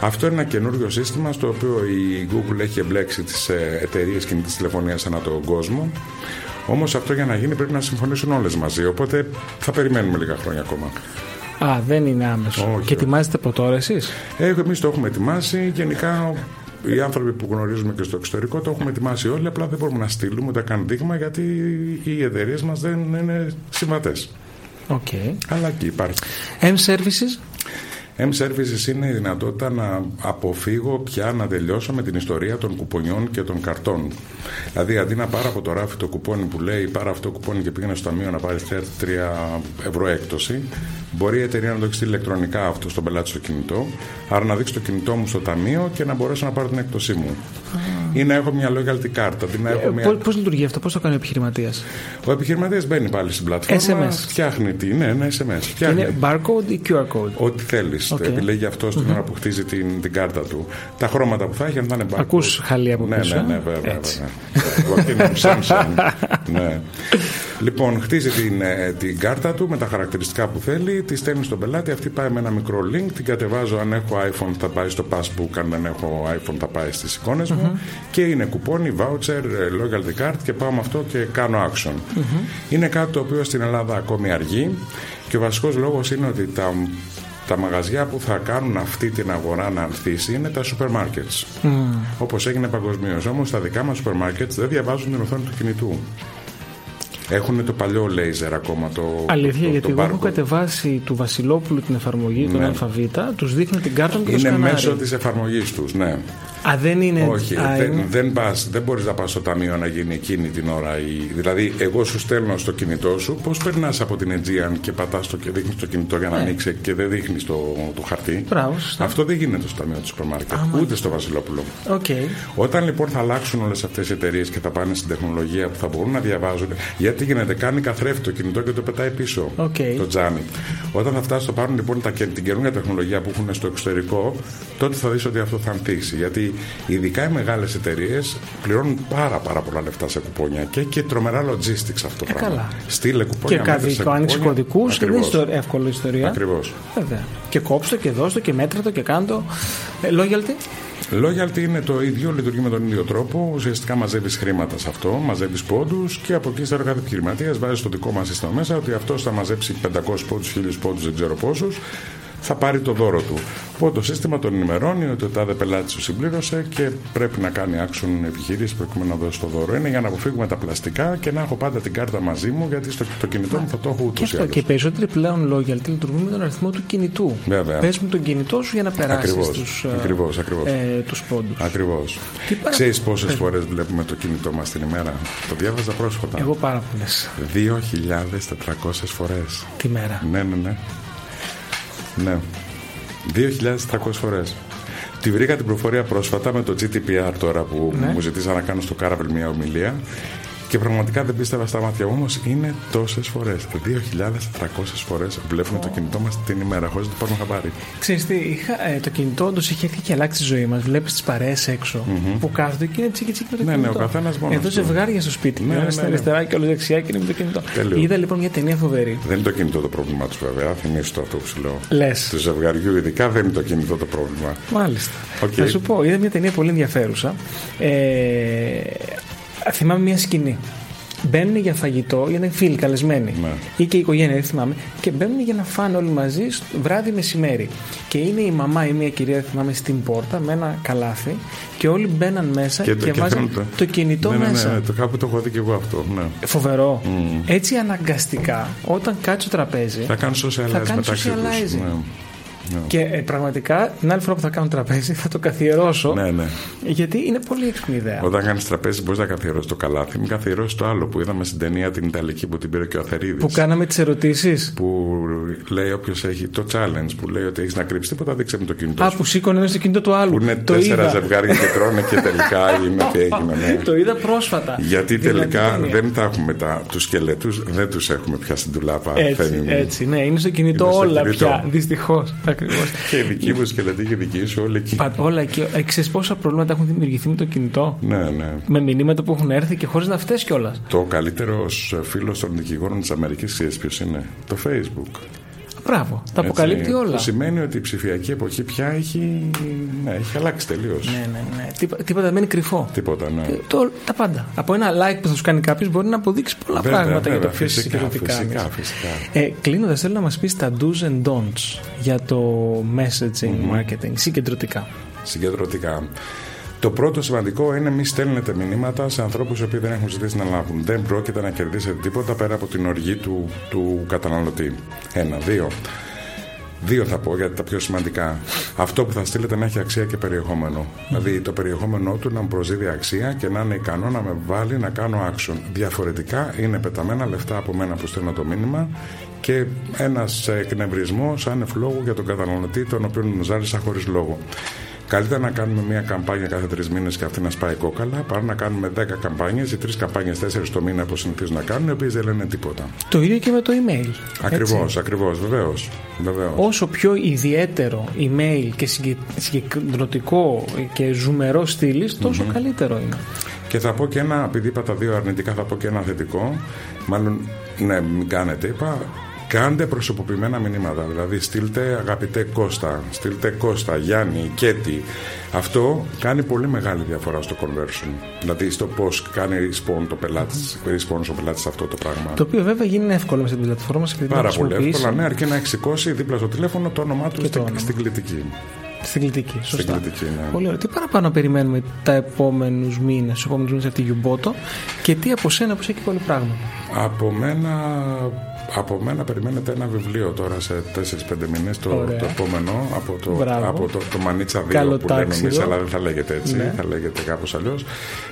Αυτό είναι ένα καινούριο σύστημα στο οποίο η Google έχει εμπλέξει τις ε, εταιρείες κινητής τηλεφωνίας ανά τον κόσμο. Όμως αυτό για να γίνει πρέπει να συμφωνήσουν όλες μαζί. Οπότε θα περιμένουμε λίγα χρόνια ακόμα. Α, δεν είναι άμεσο. Και ετοιμάζετε από τώρα εσείς; Ε, Εμείς το έχουμε ετοιμάσει. Γενικά οι άνθρωποι που γνωρίζουμε και στο εξωτερικό το έχουμε ετοιμάσει όλοι. Απλά δεν μπορούμε να στείλουμε ούτε καν δείγμα γιατί οι εταιρείες μας δεν είναι συμβατές. Okay. Αλλά εκεί υπάρχει. M-Services. M-Services είναι η δυνατότητα να αποφύγω πια να τελειώσω με την ιστορία των κουπονιών και των καρτών. Δηλαδή, αντί να πάρω από το ράφι το κουπόνι που λέει πάρω αυτό το κουπόνι και πήγαινε στο ταμείο να πάρεις 3 ευρώ έκπτωση, μπορεί η εταιρεία να το έχει στείλει ηλεκτρονικά αυτό στον πελάτη στο κινητό. Άρα να δείξει το κινητό μου στο ταμείο και να μπορέσω να πάρω την έκπτωσή μου. Ή να έχω μια loyalty card. Ε, μια... Πώ λειτουργεί αυτό, πώς το κάνει ο επιχειρηματίας; Ο επιχειρηματίας μπαίνει πάλι στην πλατφόρμα. SMS. Φτιάχνει τι, ναι, ναι, SMS. Φτιάχνει. Είναι barcode ή QR code; Ό,τι θέλεις. Okay. Επιλέγει αυτό την ώρα που χτίζει την, την κάρτα του. Τα χρώματα που θα έχει, αν θα είναι barcode. Ακούς χαλή από ναι, πίσω; Ναι, ναι, βέβαια. βέβαια. ναι. Λοιπόν, χτίζει την, ε, την κάρτα του με τα χαρακτηριστικά που θέλει, τη στέλνει στον πελάτη. Αυτή πάει με ένα μικρό link, την κατεβάζω. Αν έχω iPhone, θα πάει στο passbook. Αν δεν έχω iPhone, θα πάει στις εικόνες μου. Και είναι κουπόνι, voucher, ε, loyalty card και πάω με αυτό και κάνω action. Είναι κάτι το οποίο στην Ελλάδα ακόμη αργεί και ο βασικός λόγος είναι ότι τα τα μαγαζιά που θα κάνουν αυτή την αγορά να ανθίσει είναι τα σούπερ μάρκετς. Mm. Όπως έγινε παγκοσμίως. Όμως τα δικά μας σούπερ μάρκετς δεν διαβάζουν την οθόνη του κινητού. Έχουν το παλιό λέιζερ ακόμα. Το, Αλήθεια, το, γιατί το εγώ έχω κατεβάσει του Βασιλόπουλου την εφαρμογή, ναι. τον ΑΛΦΑΒ, τους δείχνω την κάρτα μου και Είναι μέσω της εφαρμογής τους, ναι. Α, δεν είναι. Όχι, α, δεν, είναι... δεν, πας, δεν μπορείς να πας στο ταμείο να γίνει εκείνη την ώρα. Η, δηλαδή, εγώ σου στέλνω στο κινητό σου, πώς περνάς από την Aegean και πατάς το και δείχνεις το κινητό για να ναι. ανοίξει και δεν δείχνεις το, το χαρτί; Μπράβο, Αυτό δεν γίνεται στο ταμείο του σούπερ μάρκετ, ούτε στο Βασιλόπουλο. Okay. Όταν λοιπόν θα αλλάξουν όλες αυτές οι εταιρείες και θα πάνε στην τεχνολογία που θα μπορούν να διαβάζουν. Γιατί γίνεται, κάνει καθρέφτη το κινητό και το πετάει πίσω okay. το τζάμι. Όταν θα φτάσει το πάρουν λοιπόν τα, την καινούργια τεχνολογία που έχουν στο εξωτερικό, τότε θα δεις ότι αυτό θα ανθίσει. Γιατί ειδικά οι μεγάλες εταιρείες πληρώνουν πάρα, πάρα πολλά λεφτά σε κουπόνια και, και τρομερά logistics αυτό το ε, πράγμα. Στείλε κουπόνια. Και κάτι άνοιξε κωδικούς και δεν είναι εύκολη ιστορία. Ακριβώς. Και κόψτε και δώστε και μέτρητο και κάντο. Ε, loyalty; Loyalty είναι το ίδιο, λειτουργεί με τον ίδιο τρόπο. Ουσιαστικά μαζεύεις χρήματα σε αυτό, μαζεύεις πόντους και από εκεί σε κάθε επιχειρηματίας βάζεις το δικό μας σύστημα μέσα ότι αυτός θα μαζέψει 500 πόντους, 1000 πόντους, δεν ξέρω πόσους θα πάρει το δώρο του. Οπότε το σύστημα τον ενημερώνει ότι ο τάδε πελάτης του συμπλήρωσε και πρέπει να κάνει άξουν επιχείρηση προκειμένου να δώσει το δώρο. Είναι για να αποφύγουμε τα πλαστικά και να έχω πάντα την κάρτα μαζί μου γιατί στο το κινητό μου θα το έχω ούτως ή άλλως. Και περισσότεροι πλέον λόγια λειτουργούν με τον αριθμό του κινητού. Βέβαια. Πες με τον κινητό σου για να περάσεις τους ε, τους πόντους. Ακριβώς. Ξέρεις πόσες φορές βλέπουμε το κινητό μας την ημέρα; Το διάβαζα πρόσφατα. Εγώ πάρα πολλές. 2.400 φορές. Τη μέρα. Ναι, ναι, ναι. Ναι. 2.300 φορές. Τη βρήκα την προφορία πρόσφατα με το GDPR τώρα που ναι. μου ζητήσαν να κάνω στο Κάραβελ μια ομιλία και πραγματικά δεν πίστευα στα μάτια μου, όμως είναι τόσες φορές. 2.400 φορές βλέπουμε oh. το κινητό μας την ημέρα, χωρίς να το πάρουμε χαμπάρι. Ξέρετε, τι, είχα, ε, το κινητό όντως είχε έρθει και αλλάξει τη ζωή μας. Βλέπεις τις παρέες έξω mm-hmm. που κάθονται και είναι τσίκι τσίκι με το ναι, κινητό. Ναι, ο καθένας μόνος. Εδώ ζευγάρια στο σπίτι. Ναι, ναι, ναι, αριστερά και όλο δεξιά και είναι με το κινητό. Τέλειο. Είδα λοιπόν μια ταινία φοβερή. Δεν είναι το κινητό το πρόβλημά τους, βέβαια. Θυμίζω το αυτό που σου λέω. Λες. Του ζευγαριού, ειδικά δεν είναι το κινητό το πρόβλημα. Μάλιστα. Okay. Θα σου πω, είδα μια ταινία πολύ ενδιαφέρουσα. Ε, θυμάμαι μια σκηνή μπαίνουν για φαγητό, είναι φίλοι καλεσμένοι. Ναι. Ή και η οικογένεια, δεν θυμάμαι. Και μπαίνουν για να φάνε όλοι μαζί στο βράδυ μεσημέρι. Και είναι η μαμά ή μια κυρία, δεν θυμάμαι, στην πόρτα με ένα καλάθι και όλοι μπαίναν μέσα και, το- και βάζαν θέλουν το κινητό ναι, ναι, μέσα. Ναι, ναι, το κάπου το έχω δει και εγώ αυτό. Ναι. Φοβερό. Έτσι αναγκαστικά, όταν κάτσει στο τραπέζι, Θα κάνουν socialize θα κάνει μεταξύ τους. Socialize. Ναι. Ναι. Και ε, πραγματικά την άλλη φορά που θα κάνω τραπέζι θα το καθιερώσω. ναι, ναι. Γιατί είναι πολύ έξυπνη ιδέα. Όταν κάνεις τραπέζι, μπορείς να καθιερώσεις το καλάθι. Μην καθιερώσεις το άλλο που είδαμε στην ταινία την Ιταλική που την πήρε και ο Αθερίδης. Που κάναμε τις ερωτήσεις. Που λέει όποιος έχει το challenge που λέει ότι έχεις να κρύψεις τίποτα, δείξε με το κινητό Α, σου. που σήκωνε ένα στο κινητό του άλλου. Που είναι το τέσσερα είδα. ζευγάρια και τρώνε και τελικά είναι τι έγινε. Ναι. το είδα πρόσφατα. Γιατί Δηλαδή, τελικά είναι- δεν τα έχουμε τα, τους σκελέτους, δεν τους έχουμε πια στην τουλάπα. Έτσι, Φέμη μου. έτσι, ναι, είναι στο κινητό Είναι στο όλα κινητό. πια. Δυστυχώς. Ακριβώς. Και η δική μου σκελετή και η δική σου όλοι εκεί. όλα εκεί. Ε, ξέρεις πόσα προβλήματα έχουν δημιουργηθεί με το κινητό; Ναι, ναι. Με μηνύματα που έχουν έρθει και χωρίς να φταίεις κιόλας. Το καλύτερος φίλος των δικηγόρων της Αμερικής, ξέρεις ποιος είναι; Το Facebook. Μπράβο. Τα αποκαλύπτει Έτσι, όλα. Που σημαίνει ότι η ψηφιακή εποχή πια έχει, ναι, έχει αλλάξει τελείως. Ναι, ναι, ναι. Τίποτα, τίποτα δεν μένει κρυφό. Τίποτα, ναι. Ε, Το, τα πάντα. Από ένα like που θα σου κάνει κάποιος μπορεί να αποδείξει πολλά Βέβαια, πράγματα για το βέβαια, ποιος φυσικά, συγκριτικά. φυσικά, φυσικά. Ε, Κλείνοντας, θέλω να μας πεις τα do's and don'ts για το messaging marketing συγκεντρωτικά. Συγκεντρωτικά. Το πρώτο σημαντικό είναι μη στέλνετε μηνύματα σε ανθρώπους οι οποίοι δεν έχουν ζητήσει να λάβουν. Δεν πρόκειται να κερδίσετε τίποτα πέρα από την οργή του, του καταναλωτή. Ένα. Δύο. Δύο θα πω γιατί τα πιο σημαντικά. Αυτό που θα στείλετε να έχει αξία και περιεχόμενο. Δηλαδή το περιεχόμενό του να μου προσδίδει αξία και να είναι ικανό να με βάλει να κάνω action. Διαφορετικά είναι πεταμένα λεφτά από μένα που στέλνω το μήνυμα και ένας εκνευρισμό άνευ λόγου για τον καταναλωτή, τον οποίο ζάρισα χωρίς λόγο. Καλύτερα να κάνουμε μία καμπάνια κάθε τρεις μήνες και αυτή να σπάει κόκαλα, παρά να κάνουμε 10 καμπάνιες ή τρεις καμπάνιες, τέσσερις το μήνα που συνηθίζουν να κάνουν, οι οποίες δεν λένε τίποτα. Το ίδιο και με το email. Ακριβώ, έτσι. ακριβώς, βεβαίως. Βεβαίως. Όσο πιο ιδιαίτερο email και συγκε- συγκεντρωτικό και ζουμερό στείλεις, τόσο καλύτερο είναι. Και θα πω και ένα, επειδή είπα τα δύο αρνητικά, θα πω και ένα θετικό. Μάλλον, ναι, μην κάνετε, είπα. Κάντε προσωποποιημένα μηνύματα. Δηλαδή, στείλτε αγαπητέ Κώστα, στείλτε Κώστα, Γιάννη, Κέτι. Αυτό κάνει πολύ μεγάλη διαφορά στο conversion. Δηλαδή, στο πώς κάνει respawn το πελάτης, respawn ο πελάτης αυτό το πράγμα. Το οποίο βέβαια γίνει εύκολο με στην πλατφόρμα σε Πάρα πολύ εύκολα, ναι, αρκεί να έχει σηκώσει δίπλα στο τηλέφωνο το όνομά του το στην, όνομα. στην κλητική. Στην κλητική. Σωστά. κλητική, ναι. Πολύ ωραία. Τι παραπάνω περιμένουμε τα επόμενους μήνες, τους επόμενους μήνες από τη Γιουμπότο και τι από σένα που έχει και πολύ πράγμα. Από μένα, από μένα περιμένετε ένα βιβλίο τώρα σε 4-5 μήνες το, Ωραία. το επόμενο από το, Μπράβο. από το, το Μανίτσα 2 Καλό που λέμε εμείς τάξιδο. αλλά δεν θα λέγεται έτσι Ναι. θα λέγεται κάπως αλλιώς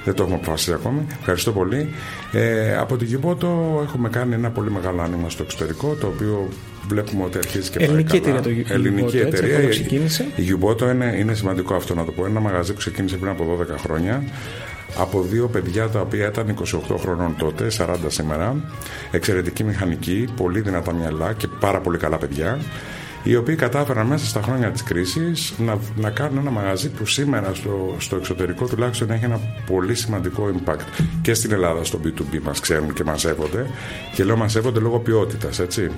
δεν το έχουμε αποφασίσει ακόμη ευχαριστώ πολύ ε, από την Γιουμπότο έχουμε κάνει ένα πολύ μεγάλο άνοιγμα στο εξωτερικό το οποίο βλέπουμε ότι αρχίζει και πάει Ελληνική καλά. εταιρεία το Γιουμπότο, Ελληνική έτσι, εταιρεία από το Η- ξεκίνησε. η Γιουμπότο είναι, είναι σημαντικό αυτό να το πω ένα μαγαζί που ξεκίνησε πριν από 12 χρόνια από δύο παιδιά τα οποία ήταν 28 χρονών τότε, 40 σήμερα, εξαιρετική μηχανική, πολύ δυνατά μυαλά και πάρα πολύ καλά παιδιά, οι οποίοι κατάφεραν μέσα στα χρόνια της κρίσης να, να κάνουν ένα μαγαζί που σήμερα στο, στο εξωτερικό τουλάχιστον έχει ένα πολύ σημαντικό impact και στην Ελλάδα στο B2B μας ξέρουν και μας σέβονται και λέω μας σέβονται λόγω ποιότητας, έτσι.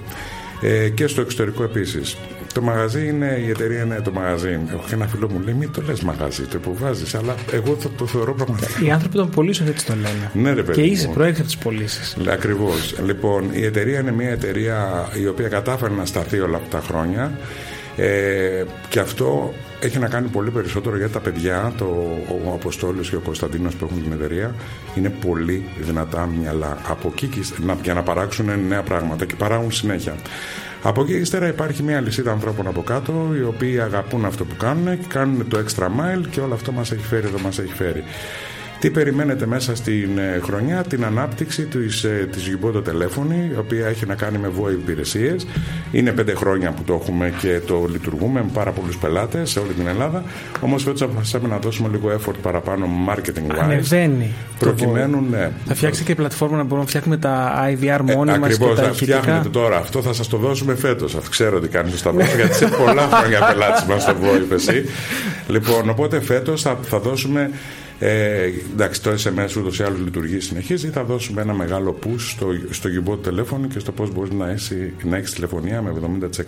Ε, και στο εξωτερικό επίσης. Το μαγαζί είναι, η εταιρεία είναι το μαγαζί. Έχω και ένα φίλο μου λέει: Μην το λες μαγαζί, το υποβάζεις. Αλλά εγώ το, το θεωρώ πραγματικά. Οι άνθρωποι των πωλήσεων έτσι το λένε. Ναι, ρε, παιδί και μου. είσαι προέρχεται από τις πωλήσεις. Ακριβώς. Λοιπόν, η εταιρεία είναι μια εταιρεία η οποία κατάφερε να σταθεί όλα αυτά τα χρόνια. Ε, και αυτό έχει να κάνει πολύ περισσότερο γιατί τα παιδιά, το, ο Αποστόλης και ο Κωνσταντίνος που έχουν την εταιρεία, είναι πολύ δυνατά μυαλά. Από εκεί και ύστερα- να, για να παράξουν νέα πράγματα και παράγουν συνέχεια. Από εκεί και ύστερα υπάρχει μια λυσίδα ανθρώπων από κάτω, οι οποίοι αγαπούν αυτό που κάνουν και κάνουν το extra mile και όλο αυτό μας έχει φέρει εδώ μας έχει φέρει. Τι περιμένετε μέσα στην ε, χρονιά, την ανάπτυξη της, ε, της Γιουμπότο Τελέφωνη, η οποία έχει να κάνει με VoIP υπηρεσίες. Είναι πέντε χρόνια που το έχουμε και το λειτουργούμε με πάρα πολλούς πελάτες σε όλη την Ελλάδα. Όμως φέτος αποφασίσαμε να δώσουμε λίγο effort παραπάνω marketing wise. Ανεβαίνει. το Προκειμένου, Void. ναι. Θα φτιάξετε και πλατφόρμα να μπορούμε να φτιάχνουμε τα IVR Ε, μόνοι μα και Ακριβώς, τα θα ηχητικά. φτιάχνετε τώρα. Αυτό θα σας το δώσουμε φέτος. Ξέρω ότι κάνει το σταυρό σου, γιατί σε πολλά χρόνια πελάτη μας στο VoIP εσύ. Λοιπόν, οπότε φέτος θα, θα δώσουμε Ε, εντάξει, το SMS ούτως ή άλλως λειτουργεί συνεχίζει. Θα δώσουμε ένα μεγάλο push στο, στο γιουμπό τηλέφωνο και στο πώς μπορεί να έχει να έχεις τηλεφωνία με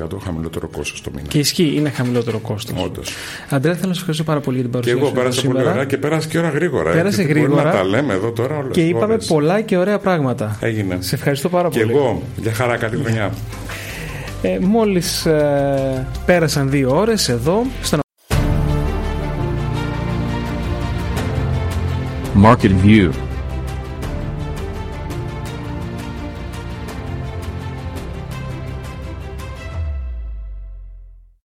70% χαμηλότερο κόστος το μήνα. Και ισχύει, είναι χαμηλότερο κόστος. Όντως. Αντρέα, θέλω να σα ευχαριστώ πάρα πολύ για την Και παρουσία εγώ σου πέρασα πολύ σήμερα. ωραία και πέρασε και ώρα γρήγορα. ε, Πέρασε γιατί μπορεί γρήγορα. να τα λέμε εδώ τώρα όλες Και είπαμε ώρες. πολλά και ωραία πράγματα. Έγινε. Σε ευχαριστώ πάρα Και πολύ. εγώ, για χαρά, καλή χρονιά. Ε, μόλις ε, πέρασαν δύο ώρες εδώ στον Market View